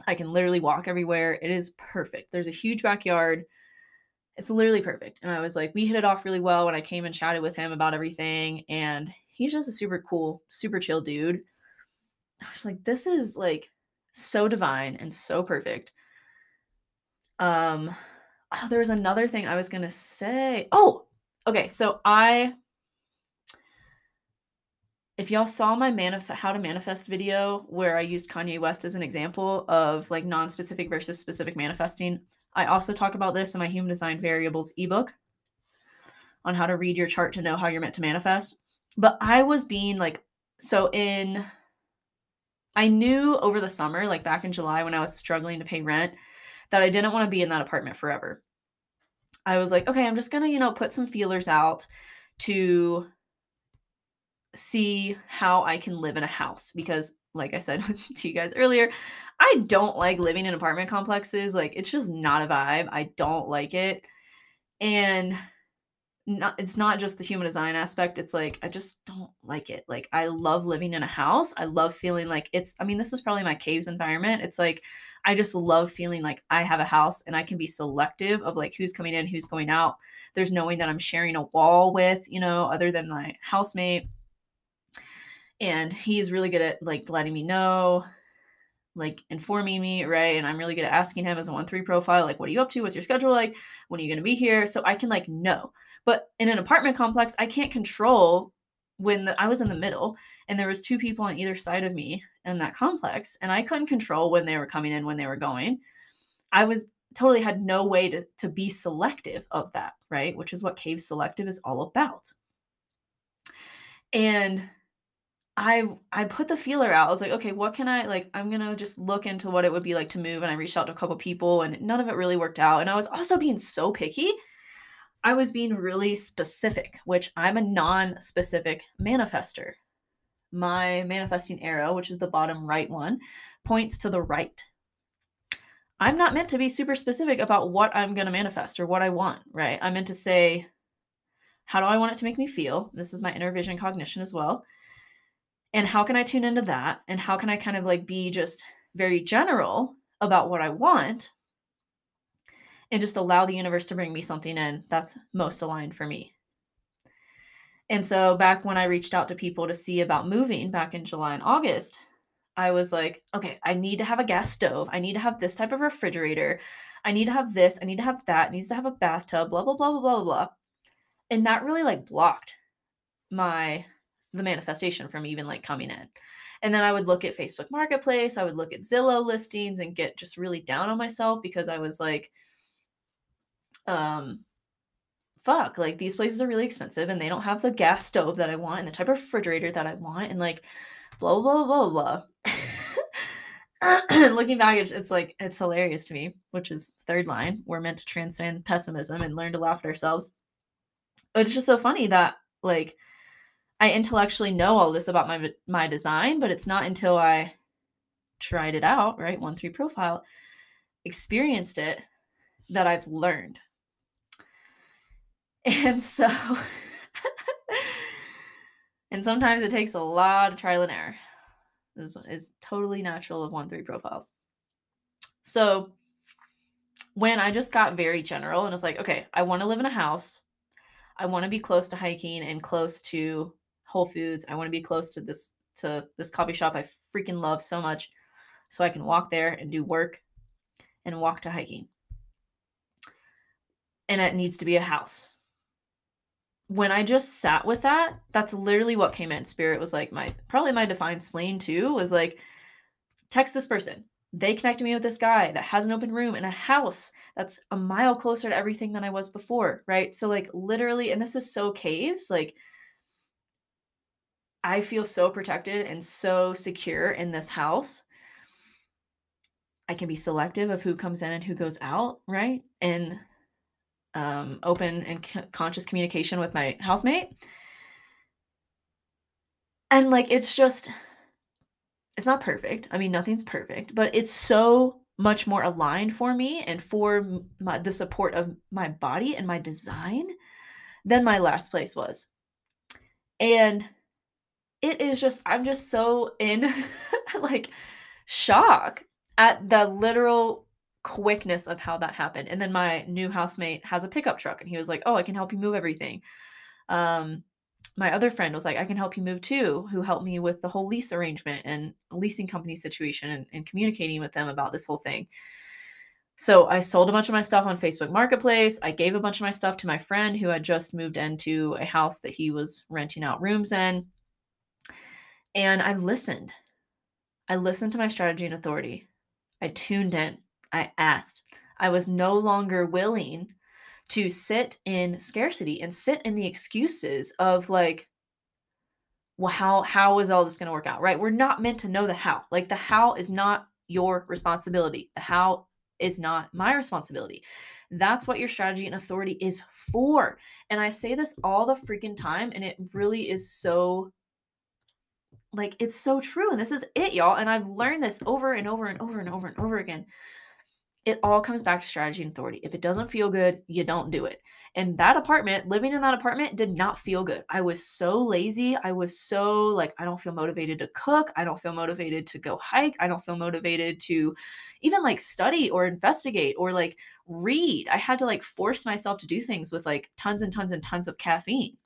I can literally walk everywhere. It is perfect. There's a huge backyard. It's literally perfect. And I was like, we hit it off really well when I came and chatted with him about everything. And he's just a super cool, super chill dude. I was like, this is like so divine and so perfect. Um, oh, there was another thing I was gonna say. Oh, okay. So I if y'all saw my manif- how to manifest video where I used Kanye West as an example of like non-specific versus specific manifesting, I also talk about this in my human design variables ebook on how to read your chart to know how you're meant to manifest. But I was being like so in I knew over the summer, like back in July when I was struggling to pay rent, that I didn't want to be in that apartment forever. I was like, okay, I'm just going to, you know, put some feelers out to see how I can live in a house because like I said *laughs* to you guys earlier, I don't like living in apartment complexes. Like it's just not a vibe. I don't like it. And not it's not just the human design aspect. It's like I just don't like it. Like I love living in a house. I love feeling like it's I mean this is probably my caves environment. It's like I just love feeling like I have a house and I can be selective of like who's coming in, who's going out. There's knowing that I'm sharing a wall with, you know, other than my housemate and he's really good at like letting me know like informing me right and i'm really good at asking him as a 1-3 profile like what are you up to what's your schedule like when are you going to be here so i can like know but in an apartment complex i can't control when the, i was in the middle and there was two people on either side of me in that complex and i couldn't control when they were coming in when they were going i was totally had no way to, to be selective of that right which is what cave selective is all about and I I put the feeler out. I was like, okay, what can I like? I'm gonna just look into what it would be like to move. And I reached out to a couple people, and none of it really worked out. And I was also being so picky. I was being really specific, which I'm a non-specific manifester. My manifesting arrow, which is the bottom right one, points to the right. I'm not meant to be super specific about what I'm going to manifest or what I want, right? I'm meant to say, how do I want it to make me feel? This is my inner vision cognition as well and how can I tune into that? And how can I kind of like be just very general about what I want and just allow the universe to bring me something in that's most aligned for me? And so back when I reached out to people to see about moving back in July and August, I was like, okay, I need to have a gas stove. I need to have this type of refrigerator. I need to have this. I need to have that. Needs to have a bathtub, blah, blah, blah, blah, blah, blah. And that really like blocked my the manifestation from even like coming in. And then I would look at Facebook Marketplace, I would look at Zillow listings and get just really down on myself because I was like, um, fuck, like these places are really expensive and they don't have the gas stove that I want and the type of refrigerator that I want and like blah blah blah blah. *laughs* Looking back, it's, it's like it's hilarious to me, which is third line. We're meant to transcend pessimism and learn to laugh at ourselves. It's just so funny that like I intellectually know all this about my my design, but it's not until I tried it out, right? 1-3 profile, experienced it that I've learned. And so *laughs* and sometimes it takes a lot of trial and error. is, is totally natural of 1 3 profiles. So when I just got very general and was like, okay, I want to live in a house. I want to be close to hiking and close to Whole Foods. I want to be close to this to this coffee shop I freaking love so much so I can walk there and do work and walk to hiking. And it needs to be a house. When I just sat with that, that's literally what came in. Spirit was like my probably my defined spleen too was like text this person. They connected me with this guy that has an open room in a house that's a mile closer to everything than I was before, right? So like literally and this is so caves, like I feel so protected and so secure in this house I can be selective of who comes in and who goes out, right? And um, open and c- conscious communication with my housemate. And like, it's just, it's not perfect. I mean, nothing's perfect, but it's so much more aligned for me and for my, the support of my body and my design than my last place was. And it is just, I'm just so in *laughs* like shock at the literal quickness of how that happened. And then my new housemate has a pickup truck and he was like, "Oh, I can help you move everything." Um my other friend was like, I can help you move too, who helped me with the whole lease arrangement and leasing company situation and, and, communicating with them about this whole thing. So I sold a bunch of my stuff on Facebook Marketplace. I gave a bunch of my stuff to my friend who had just moved into a house that he was renting out rooms in. And I listened. I listened to my strategy and authority. I tuned in. I asked. I was no longer willing to sit in scarcity and sit in the excuses of like, well, how how is all this going to work out? Right? We're not meant to know the how. Like the how is not your responsibility. The how is not my responsibility. That's what your strategy and authority is for. And I say this all the freaking time, and it really is so like it's so true. And this is it, y'all. And I've learned this over and over and over and over and over again. It all comes back to strategy and authority. If it doesn't feel good, you don't do it. And that apartment, living in that apartment did not feel good. I was so lazy. I was so like, I don't feel motivated to cook. I don't feel motivated to go hike. I don't feel motivated to even like study or investigate or like read. I had to like force myself to do things with like tons and tons and tons of caffeine.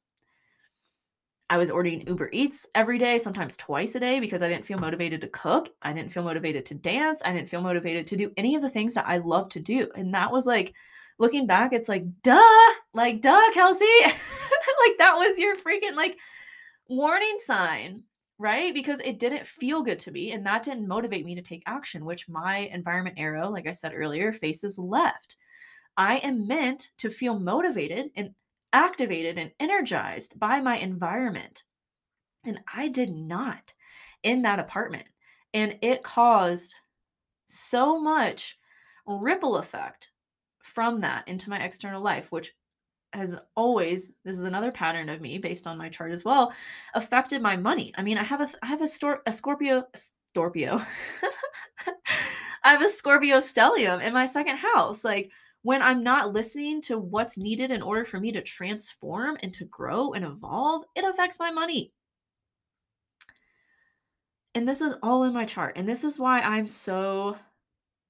I was ordering Uber Eats every day, sometimes twice a day, because I didn't feel motivated to cook. I didn't feel motivated to dance. I didn't feel motivated to do any of the things that I love to do. And that was like, looking back, it's like, duh, like, duh, Kelsey. *laughs* like, that was your freaking like warning sign, right? Because it didn't feel good to me. And that didn't motivate me to take action, which my environment arrow, like I said earlier, faces left. I am meant to feel motivated and activated and energized by my environment. And I did not in that apartment. And it caused so much ripple effect from that into my external life, which has always this is another pattern of me based on my chart as well affected my money i mean i have a i have a, stor- a scorpio scorpio *laughs* i have a scorpio stellium in my second house like when I'm not listening to what's needed in order for me to transform and to grow and evolve, it affects my money. And this is all in my chart. And this is why I'm so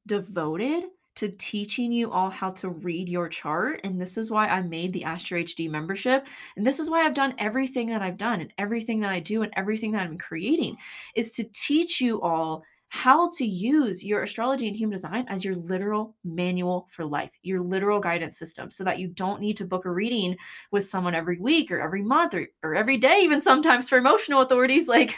devoted to teaching you all how to read your chart. And this is why I made the Astro HD membership. And this is why I've done everything that I've done and everything that I do and everything that I'm creating is to teach you all how to use your astrology and human design as your literal manual for life, your literal guidance system, so that you don't need to book a reading with someone every week or every month or, or every day, even sometimes for emotional authorities, like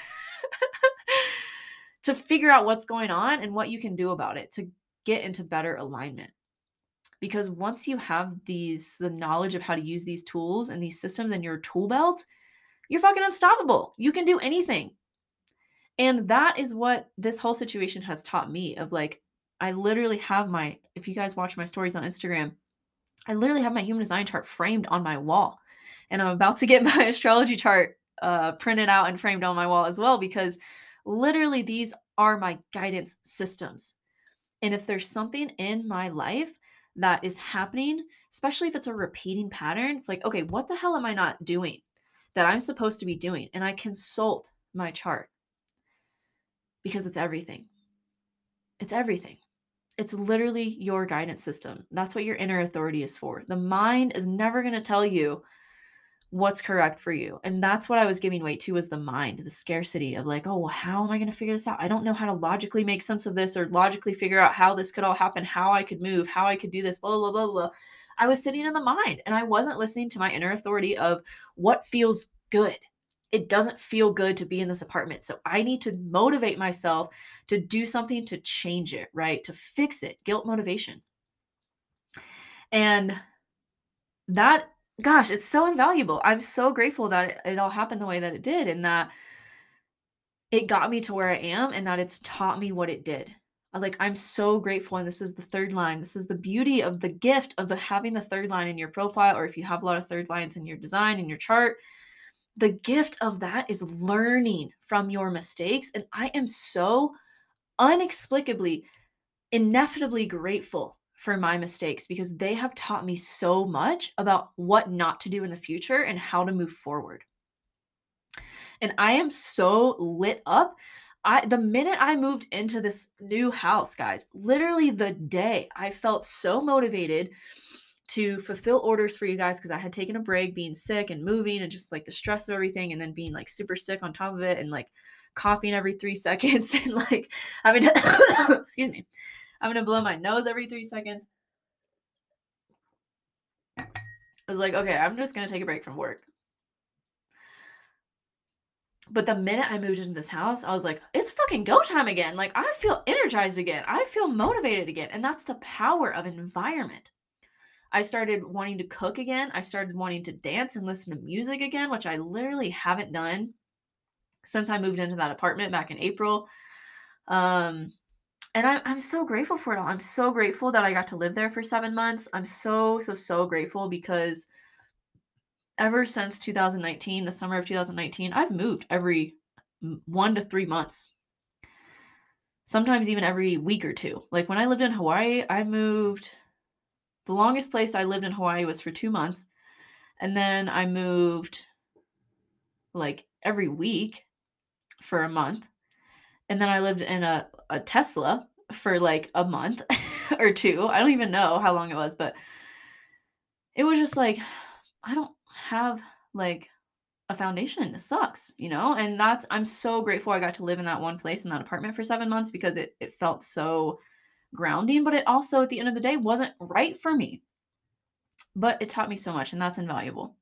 *laughs* to figure out what's going on and what you can do about it to get into better alignment. Because once you have these, the knowledge of how to use these tools and these systems in your tool belt, you're fucking unstoppable. You can do anything and that is what this whole situation has taught me of like, I literally have my, if you guys watch my stories on Instagram, I literally have my human design chart framed on my wall. And I'm about to get *laughs* my astrology chart uh, printed out and framed on my wall as well, because literally these are my guidance systems. And if there's something in my life that is happening, especially if it's a repeating pattern, it's like, okay, what the hell am I not doing that I'm supposed to be doing? And I consult my chart because it's everything. It's everything. It's literally your guidance system. That's what your inner authority is for. The mind is never going to tell you what's correct for you. And that's what I was giving weight to was the mind, the scarcity of like, oh, well, how am I going to figure this out? I don't know how to logically make sense of this or logically figure out how this could all happen, how I could move, how I could do this, blah, blah, blah, blah. I was sitting in the mind and I wasn't listening to my inner authority of what feels good. It doesn't feel good to be in this apartment. So I need to motivate myself to do something to change it, right? To fix it. Guilt motivation. And that gosh, it's so invaluable. I'm so grateful that it, it all happened the way that it did and that it got me to where I am and that it's taught me what it did. Like I'm so grateful and this is the third line. This is the beauty of the gift of the having the third line in your profile or if you have a lot of third lines in your design in your chart. The gift of that is learning from your mistakes and I am so unexplicably inevitably grateful for my mistakes because they have taught me so much about what not to do in the future and how to move forward. And I am so lit up. I the minute I moved into this new house, guys, literally the day I felt so motivated to fulfill orders for you guys because I had taken a break being sick and moving and just like the stress of everything and then being like super sick on top of it and like coughing every 3 *laughs* seconds and like having to *coughs* excuse me I'm gonna blow my nose every three seconds. I was like, okay, I'm just gonna take a break from work. But the minute I moved into this house, I was like, it's fucking go time again. Like, I feel energized again. I feel motivated again. And that's the power of environment. I started wanting to cook again. I started wanting to dance and listen to music again, which I literally haven't done since I moved into that apartment back in April. Um, and I, I'm so grateful for it all. I'm so grateful that I got to live there for seven months. I'm so, so, so grateful because ever since 2019, the summer of 2019, I've moved every one to three months. Sometimes even every week or two. Like when I lived in Hawaii, I moved. The longest place I lived in Hawaii was for two months. And then I moved like every week for a month. And then I lived in a a Tesla for like a month *laughs* or two. I don't even know how long it was, but it was just like I don't have like a foundation. It sucks, you know? And that's I'm so grateful I got to live in that one place in that apartment for 7 months because it it felt so grounding, but it also at the end of the day wasn't right for me. But it taught me so much and that's invaluable.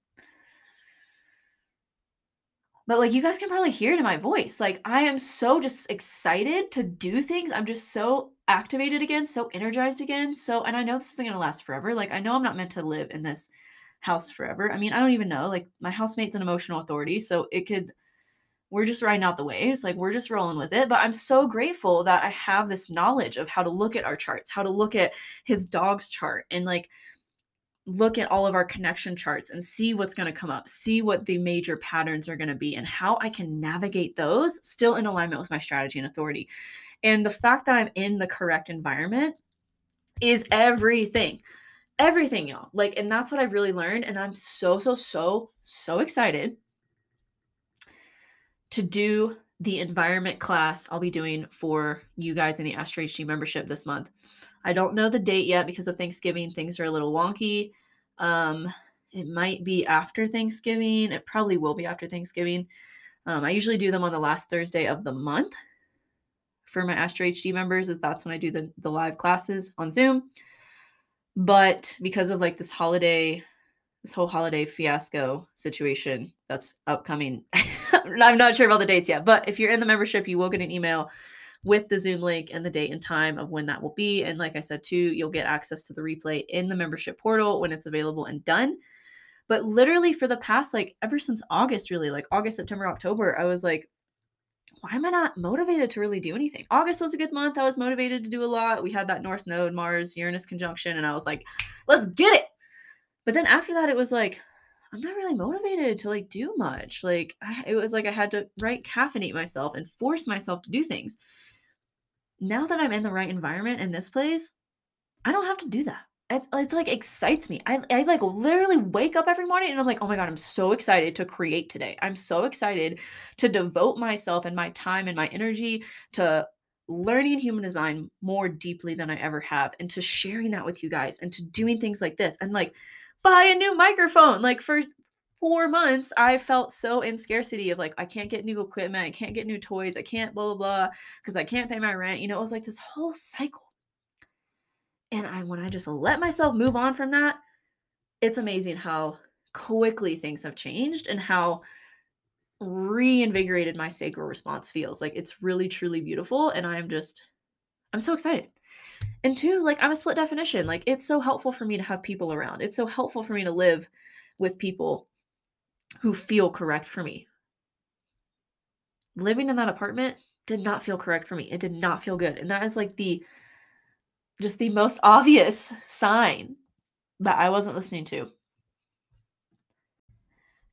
But like you guys can probably hear it in my voice. Like I am so just excited to do things. I'm just so activated again, so energized again. So and I know this isn't going to last forever. Like I know I'm not meant to live in this house forever. I mean, I don't even know. Like my housemate's an emotional authority, so it could we're just riding out the waves. Like we're just rolling with it. But I'm so grateful that I have this knowledge of how to look at our charts, how to look at his dog's chart and like look at all of our connection charts and see what's going to come up, see what the major patterns are going to be, and how I can navigate those still in alignment with my strategy and authority. And the fact that I'm in the correct environment is everything. Everything, y'all. Like, and that's what I've really learned. And I'm so, so, so, so excited to do the environment class I'll be doing for you guys in the Astro HD membership this month. I don't know the date yet because of Thanksgiving. Things are a little wonky. Um, it might be after Thanksgiving. It probably will be after Thanksgiving. Um, I usually do them on the last Thursday of the month for my Astro HD members, as that's when I do the, the live classes on Zoom. But because of like this holiday, this whole holiday fiasco situation that's upcoming, *laughs* I'm not sure about the dates yet. But if you're in the membership, you will get an email with the Zoom link and the date and time of when that will be. And like I said, too, you'll get access to the replay in the membership portal when it's available and done. But literally for the past, like ever since August, really, like August, September, October, I was like, why am I not motivated to really do anything? August was a good month. I was motivated to do a lot. We had that North Node, Mars, Uranus conjunction, and I was like, let's get it. But then after that, it was like, I'm not really motivated to like do much. Like, it was like I had to right caffeinate myself and force myself to do things now that I'm in the right environment in this place, I don't have to do that. it's, it's like excites me. I, I like literally wake up every morning and I'm like, oh my God, I'm so excited to create today. I'm so excited to devote myself and my time and my energy to learning human design more deeply than I ever have and to sharing that with you guys and to doing things like this and like buy a new microphone. Like for four months, I felt so in scarcity of like, I can't get new equipment, I can't get new toys, I can't blah, blah, blah, because I can't pay my rent. You know, it was like this whole cycle. And I, when I just let myself move on from that, it's amazing how quickly things have changed and how reinvigorated my sacral response feels. Like it's really, truly beautiful. And I'm just, I'm so excited. And two, like I'm a split definition. Like it's so helpful for me to have people around. It's so helpful for me to live with people who feel correct for me. Living in that apartment did not feel correct for me. It did not feel good. And that is like the just the most obvious sign that I wasn't listening to.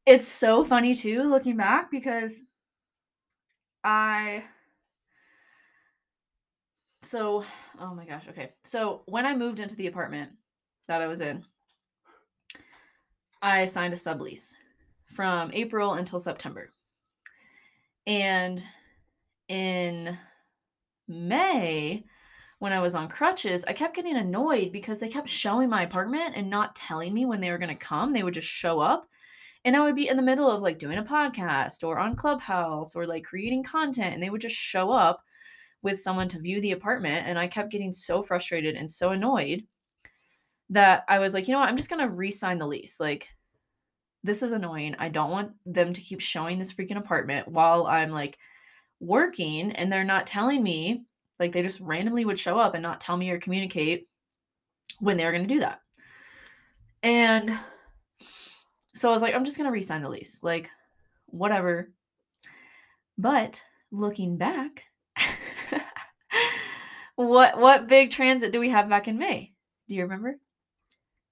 It's so funny too looking back because I so oh my gosh, okay. So when I moved into the apartment that I was in, I signed a sublease from April until September. And in May, when I was on crutches, I kept getting annoyed because they kept showing my apartment and not telling me when they were going to come. They would just show up. And I would be in the middle of like doing a podcast or on Clubhouse or like creating content, and they would just show up with someone to view the apartment. And I kept getting so frustrated and so annoyed that I was like, you know what? I'm just going to re sign the lease. Like, this is annoying. I don't want them to keep showing this freaking apartment while I'm like working and they're not telling me like they just randomly would show up and not tell me or communicate when they were going to do that. And so I was like, I'm just going to resign the lease. Like, whatever. But looking back, *laughs* what what big transit do we have back in May? Do you remember?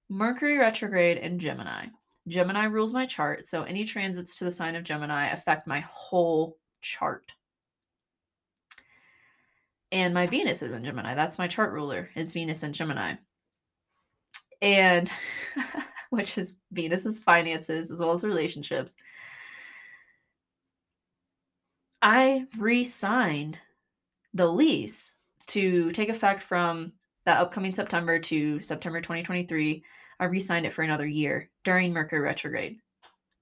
Mercury retrograde in Gemini. Gemini rules my chart, so any transits to the sign of Gemini affect my whole chart and my Venus is in Gemini. That's my chart ruler is Venus in Gemini. And *laughs* which is Venus's finances as well as relationships. I re-signed the lease to take effect from that upcoming September to September 2023. I re-signed it for another year during Mercury retrograde.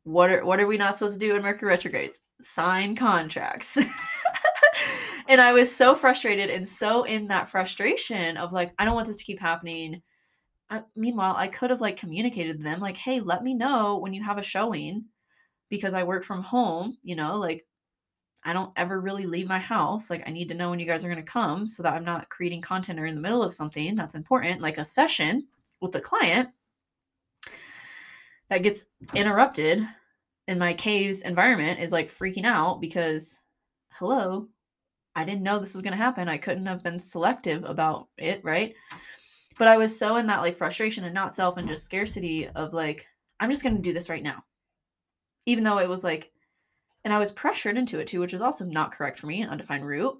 What are what are we not supposed to do in Mercury retrogrades? Sign contracts. *laughs* and I was so frustrated and so in that frustration of like, I don't want this to keep happening. I, meanwhile, I could have like communicated to them, like, hey, let me know when you have a showing because I work from home, you know, like I don't ever really leave my house. Like, I need to know when you guys are going to come so that I'm not creating content or in the middle of something that's important, like a session with a client that gets interrupted in my caves environment is like freaking out because hello I didn't know this was going to happen. I couldn't have been selective about it, right? But I was so in that like frustration and not self and just scarcity of like, I'm just going to do this right now. Even though it was like, and I was pressured into it too, which is also not correct for me, an undefined root.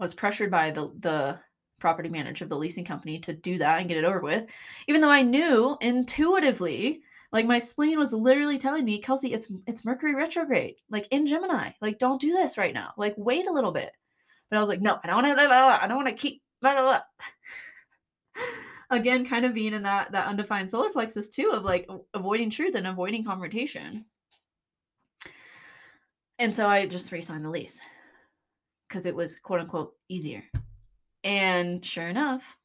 I was pressured by the the property manager of the leasing company to do that and get it over with, even though I knew intuitively like my spleen was literally telling me, Kelsey, it's it's Mercury retrograde, like in Gemini. Like, don't do this right now. Like, wait a little bit. But I was like, no, I don't want to. I don't want to keep. Blah, blah, blah. *laughs* Again, kind of being in that that undefined solar plexus too, of like avoiding truth and avoiding confrontation. And so I just re-signed the lease because it was quote unquote easier. And sure enough,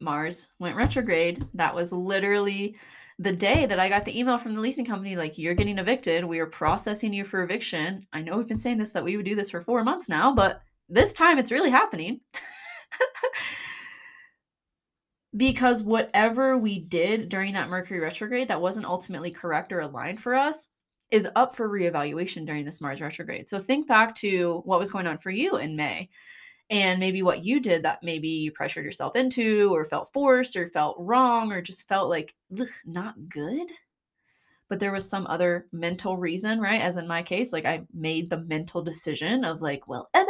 Mars went retrograde. That was literally the day that I got the email from the leasing company, like, you're getting evicted, we are processing you for eviction. I know we've been saying this that we would do this for four months now, but this time it's really happening. *laughs* because whatever we did during that Mercury retrograde that wasn't ultimately correct or aligned for us is up for reevaluation during this Mars retrograde. So think back to what was going on for you in May and maybe what you did that maybe you pressured yourself into or felt forced or felt wrong or just felt like not good but there was some other mental reason right as in my case like i made the mental decision of like well eh,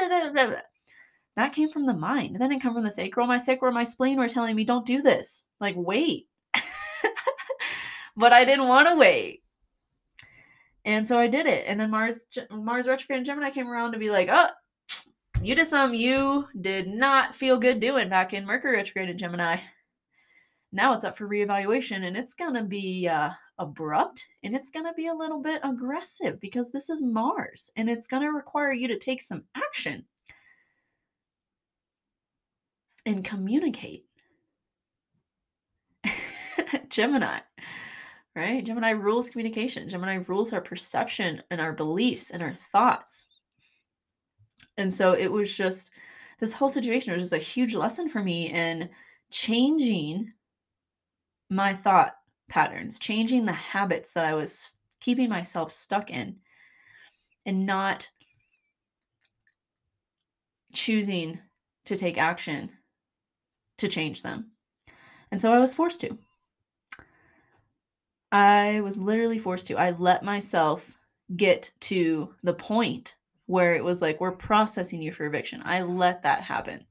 That came from the mind. That didn't come from the sacral. My sacral, my spleen were telling me, don't do this. Like, wait. *laughs* but I didn't want to wait. And so I did it. And then Mars Mars retrograde in Gemini came around to be like, oh, you did some you did not feel good doing back in Mercury retrograde in Gemini. Now it's up for reevaluation and it's to be uh, abrupt and it's to be a little bit aggressive because this is Mars and it's to require you to take some action and communicate. *laughs* Gemini, right? Gemini rules communication. Gemini rules our perception and our beliefs and our thoughts. And so it was just this whole situation was just a huge lesson for me in changing my thought patterns, changing the habits that I was keeping myself stuck in and not choosing to take action to change them. And so I was forced to. I was literally forced to. I let myself get to the point where it was like, we're processing you for eviction. I let that happen.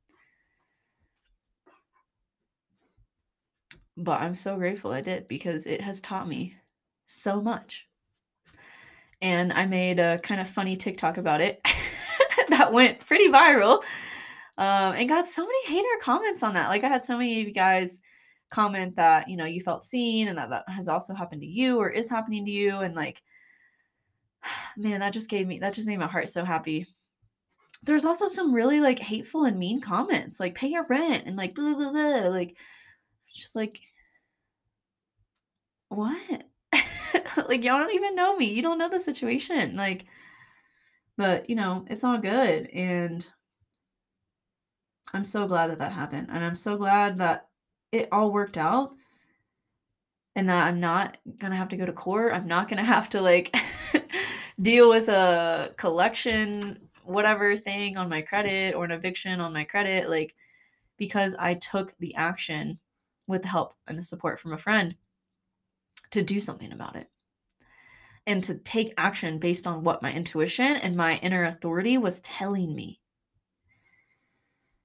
But I'm so grateful I did because it has taught me so much. And I made a kind of funny TikTok about it *laughs* that went pretty viral um, and got so many hater comments on that. Like I had so many of you guys comment that you know you felt seen and that that has also happened to you or is happening to you. And like *sighs* man that just gave me that just made my heart so happy. There's also some really like hateful and mean comments like pay your rent and like blah blah blah like just like what? *laughs* Like y'all don't even know me. You don't know the situation. Like but you know it's all good. And I'm so glad that that happened. And I'm so glad that it all worked out and that I'm not going to have to go to court. I'm not going *laughs* to have to like *laughs* deal with a collection whatever thing on my credit or an eviction on my credit like because I took the action with the help and the support from a friend to do something about it and to take action based on what my intuition and my inner authority was telling me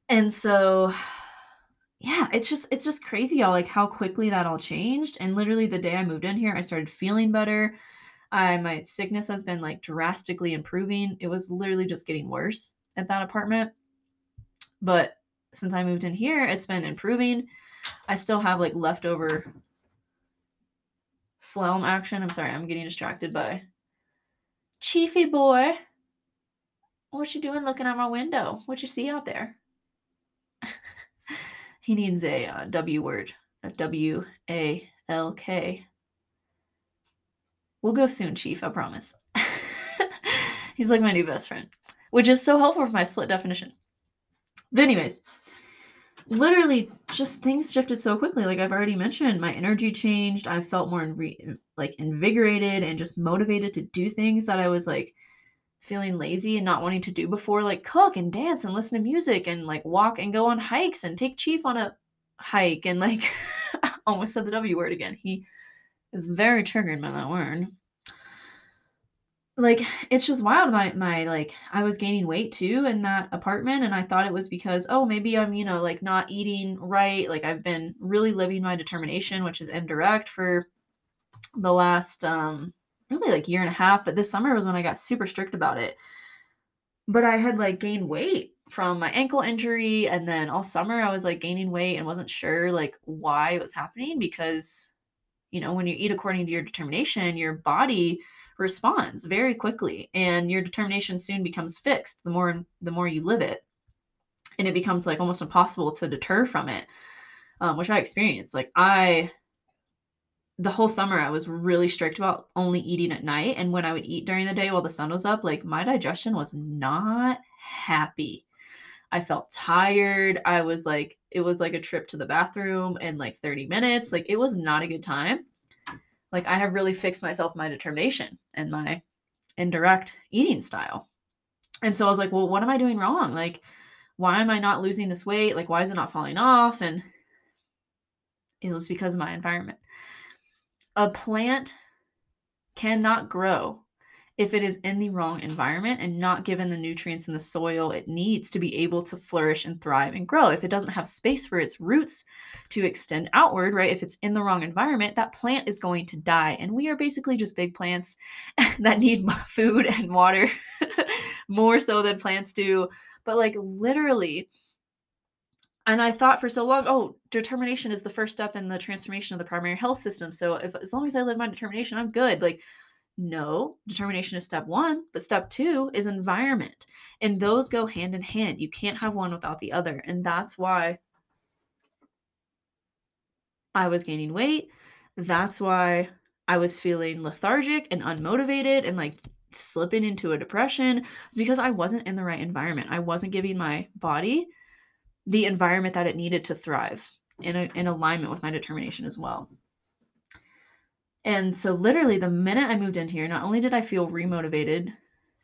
and so yeah, it's just it's just crazy y'all, like how quickly that all changed. And literally the day I moved in here, I started feeling better. I my sickness has been like drastically improving. It was literally just getting worse at that apartment. But since I moved in here, it's been improving. I still have like leftover phlegm action. I'm sorry, I'm getting distracted by Chiefy boy. What you doing looking out my window? What you see out there? *laughs* he needs a uh, W word, a W A L K. We'll go soon, Chief, I promise. *laughs* He's like my new best friend, which is so helpful for my split definition. But, anyways, literally just things shifted so quickly. Like I've already mentioned, my energy changed. I felt more like invigorated and just motivated to do things that I was like feeling lazy and not wanting to do before, like cook and dance and listen to music and like walk and go on hikes and take Chief on a hike and like *laughs* almost said the W word again. He is very triggered by that word. Like it's just wild. My my like I was gaining weight too in that apartment and I thought it was because oh maybe I'm, you know, like not eating right. Like I've been really living my determination, which is indirect for the last um really like year and a half, but this summer was when I got super strict about it. But I had like gained weight from my ankle injury and then all summer I was like gaining weight and wasn't sure like why it was happening because you know, when you eat according to your determination, your body responds very quickly and your determination soon becomes fixed the more the more you live it. And it becomes like almost impossible to deter from it. Um, which I experienced. Like I the whole summer I was really strict about only eating at night. And when I would eat during the day while the sun was up, like my digestion was not happy. I felt tired. I was like, it was like a trip to the bathroom in like 30 minutes. Like it was not a good time. Like I have really fixed myself my determination and my indirect eating style. And so I was like, well, what am I doing wrong? Like, why am I not losing this weight? Like, why is it not falling off? And it was because of my environment. A plant cannot grow if it is in the wrong environment and not given the nutrients in the soil it needs to be able to flourish and thrive and grow. If it doesn't have space for its roots to extend outward, right? If it's in the wrong environment, that plant is going to die. And we are basically just big plants *laughs* that need food and water *laughs* more so than plants do. But like literally, and I thought for so long, oh, determination is the first step in the transformation of the primary health system. So if as long as I live my determination, I'm good. Like no, determination is step one, but step two is environment. And those go hand in hand. You can't have one without the other. And that's why I was gaining weight. That's why I was feeling lethargic and unmotivated and like slipping into a depression. It's because I wasn't in the right environment. I wasn't giving my body the environment that it needed to thrive in, a, in alignment with my determination as well. And so, literally, the minute I moved in here, not only did I feel remotivated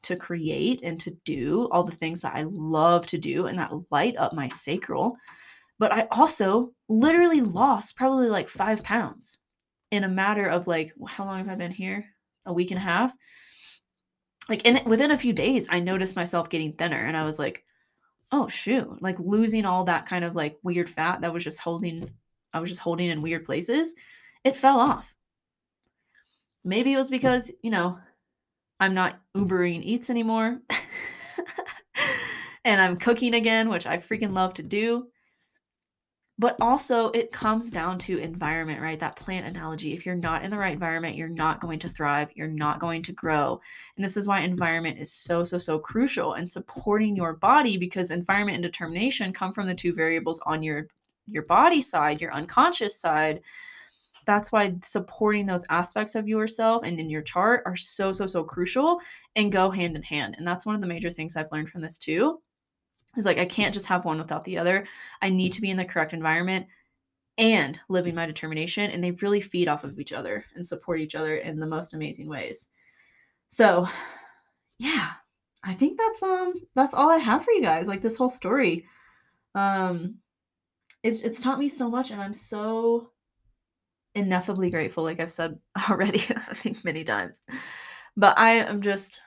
to create and to do all the things that I love to do and that light up my sacral, but I also literally lost probably like five pounds in a matter of like, how long have I been here? A week and a half. Like, in within a few days, I noticed myself getting thinner, and I was like, oh shoot, like losing all that kind of like weird fat that was just holding, I was just holding in weird places. It fell off Maybe it was because, you know, I'm not Ubering Eats anymore. *laughs* and I'm cooking again, which I freaking love to do. But also, it comes down to environment, right? That plant analogy. If you're not in the right environment, you're not going to thrive. You're not going to grow. And this is why environment is so, so, so crucial and supporting your body because environment and determination come from the two variables on your your body side, your unconscious side that's why supporting those aspects of yourself and in your chart are so so so crucial and go hand in hand and that's one of the major things i've learned from this too is like i can't just have one without the other. I need to be in the correct environment and living my determination and they really feed off of each other and support each other in the most amazing ways. So yeah i think that's um that's all i have for you guys like this whole story. Um it's it's taught me so much and i'm so ineffably grateful, like I've said *laughs* already, I think many times. But I am just,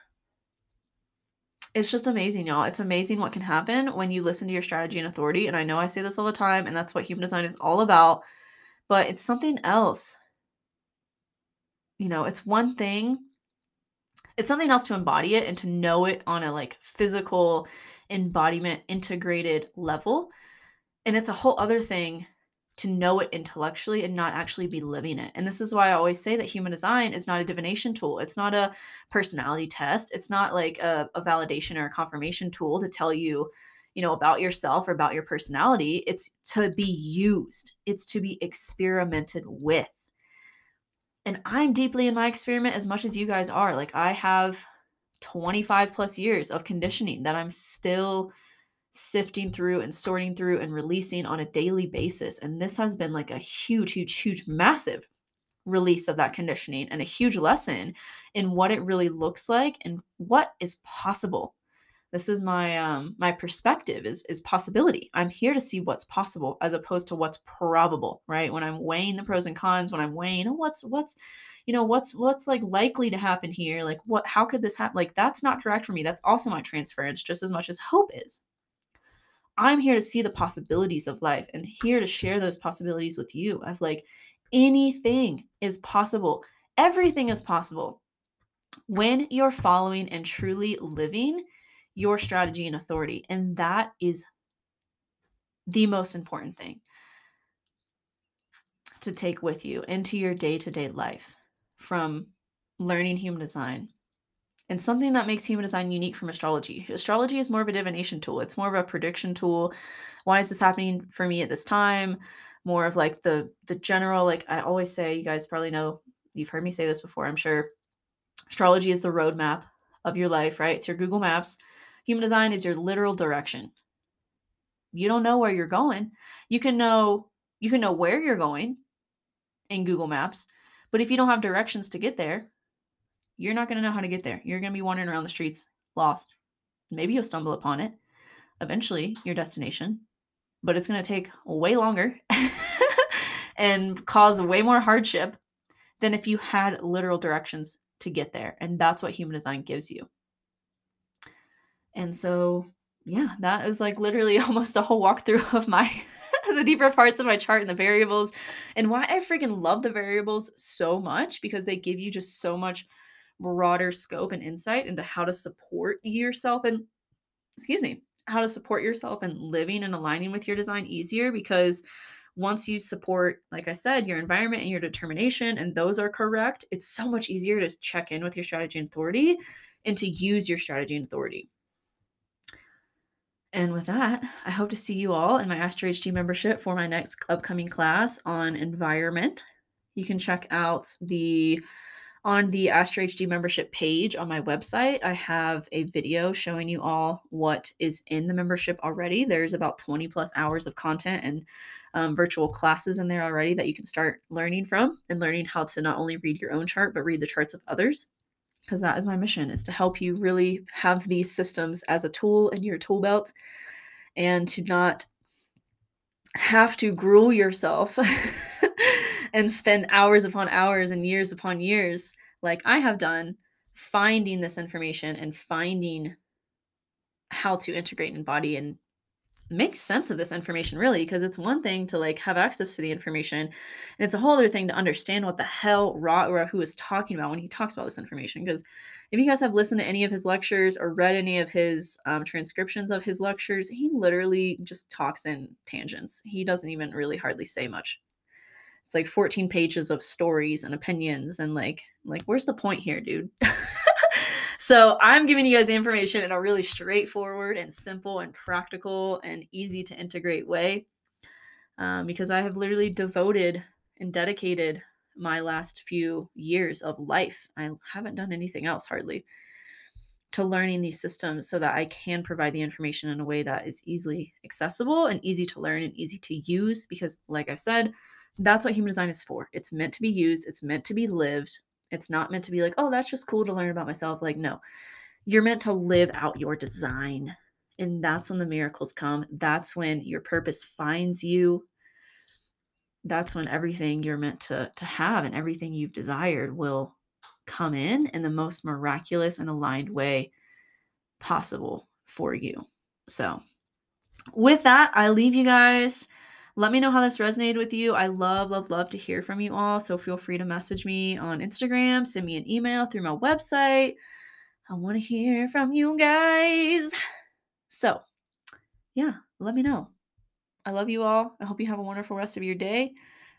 it's just amazing, y'all. It's amazing what can happen when you listen to your strategy and authority. And I know I say this all the time, and that's what human design is all about, but it's something else. You know, it's one thing, it's something else to embody it and to know it on a like physical embodiment integrated level. And it's a whole other thing to know it intellectually and not actually be living it. And this is why I always say that human design is not a divination tool. It's not a personality test. It's not like a, a, validation or a confirmation tool to tell you, you know, about yourself or about your personality. It's to be used, it's to be experimented with. And I'm deeply in my experiment as much as you guys are. Like, I have 25 plus years of conditioning that I'm still sifting through and sorting through and releasing on a daily basis. And this has been like a huge, huge, huge, massive release of that conditioning and a huge lesson in what it really looks like and what is possible. This is my um my perspective is is possibility. I'm here to see what's possible as opposed to what's probable, right? When I'm weighing the pros and cons, when I'm weighing oh, what's what's you know what's what's like likely to happen here like what how could this happen like that's not correct for me that's also my transference just as much as hope is I'm here to see the possibilities of life and here to share those possibilities with you. Of like anything is possible, everything is possible when you're following and truly living your strategy and authority. And that is the most important thing to take with you into your day to day life from learning human design and something that makes human design unique from astrology. Astrology is more of a divination tool. It's more of a prediction tool. Why is this happening for me at this time? More of like the the general like I always say, you guys probably know, you've heard me say this before, I'm sure. Astrology is the roadmap of your life, right? It's your Google Maps. Human design is your literal direction. You don't know where you're going. You can know you can know where you're going in Google Maps, but if you don't have directions to get there, you're not going to know how to get there. You're going to be wandering around the streets lost. Maybe you'll stumble upon it, eventually, your destination, but it's going to take way longer *laughs* and cause way more hardship than if you had literal directions to get there. And that's what human design gives you. And so, yeah, that is like literally *laughs* almost a whole walkthrough of my *laughs* the deeper parts of my chart and the variables and why I freaking love the variables so much because they give you just so much broader scope and insight into how to support yourself and excuse me, how to support yourself and living and aligning with your design easier because once you support like i said your environment and your determination and those are correct it's so much easier to check in with your strategy and authority and to use your strategy and authority and with that, I hope to see you all in my Astro HD membership for my next upcoming class on environment. You can check out the on the Astro HD membership page on my website. I have a video showing you all what is in the membership already. There's about 20 plus hours of content and um, virtual classes in there already that you can start learning from and learning how to not only read your own chart but read the charts of others because that is my mission is to help you really have these systems as a tool in your tool belt and to not have to gruel yourself *laughs* and spend hours upon hours and years upon years like I have done finding this information and finding how to integrate and embody and make sense of this information really because it's one thing to like have access to the information and it's a whole other thing to understand what the hell Ra Uru Hu is talking about when he talks about this information because if you guys have listened to any of his lectures or read any of his um, transcriptions of his lectures he literally just talks in tangents. He doesn't even really hardly say much it's like 14 pages of stories and opinions and like like where's the point here dude *laughs* So I'm giving you guys the information in a really straightforward and simple and practical and easy to integrate way um, because I have literally devoted and dedicated my last few years of life. I haven't done anything else hardly to learning these systems so that I can provide the information in a way that is easily accessible and easy to learn and easy to use because like I said, that's what human design is for. It's meant to be used, it's meant to be lived, it's not meant to be like, oh, that's just cool to learn about myself. Like, no, you're meant to live out your design. And that's when the miracles come. That's when your purpose finds you. That's when everything you're meant to, to have and everything you've desired will come in in the most miraculous and aligned way possible for you. So, with that, I leave you guys. Let me know how this resonated with you. I love, love, love to hear from you all. So feel free to message me on Instagram, send me an email through my website. I want to hear from you guys. So, yeah, let me know. I love you all. I hope you have a wonderful rest of your day,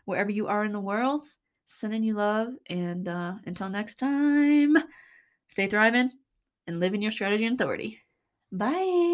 wherever you are in the world. Sending you love. And uh, until next time, stay thriving and live in your strategy and authority. Bye.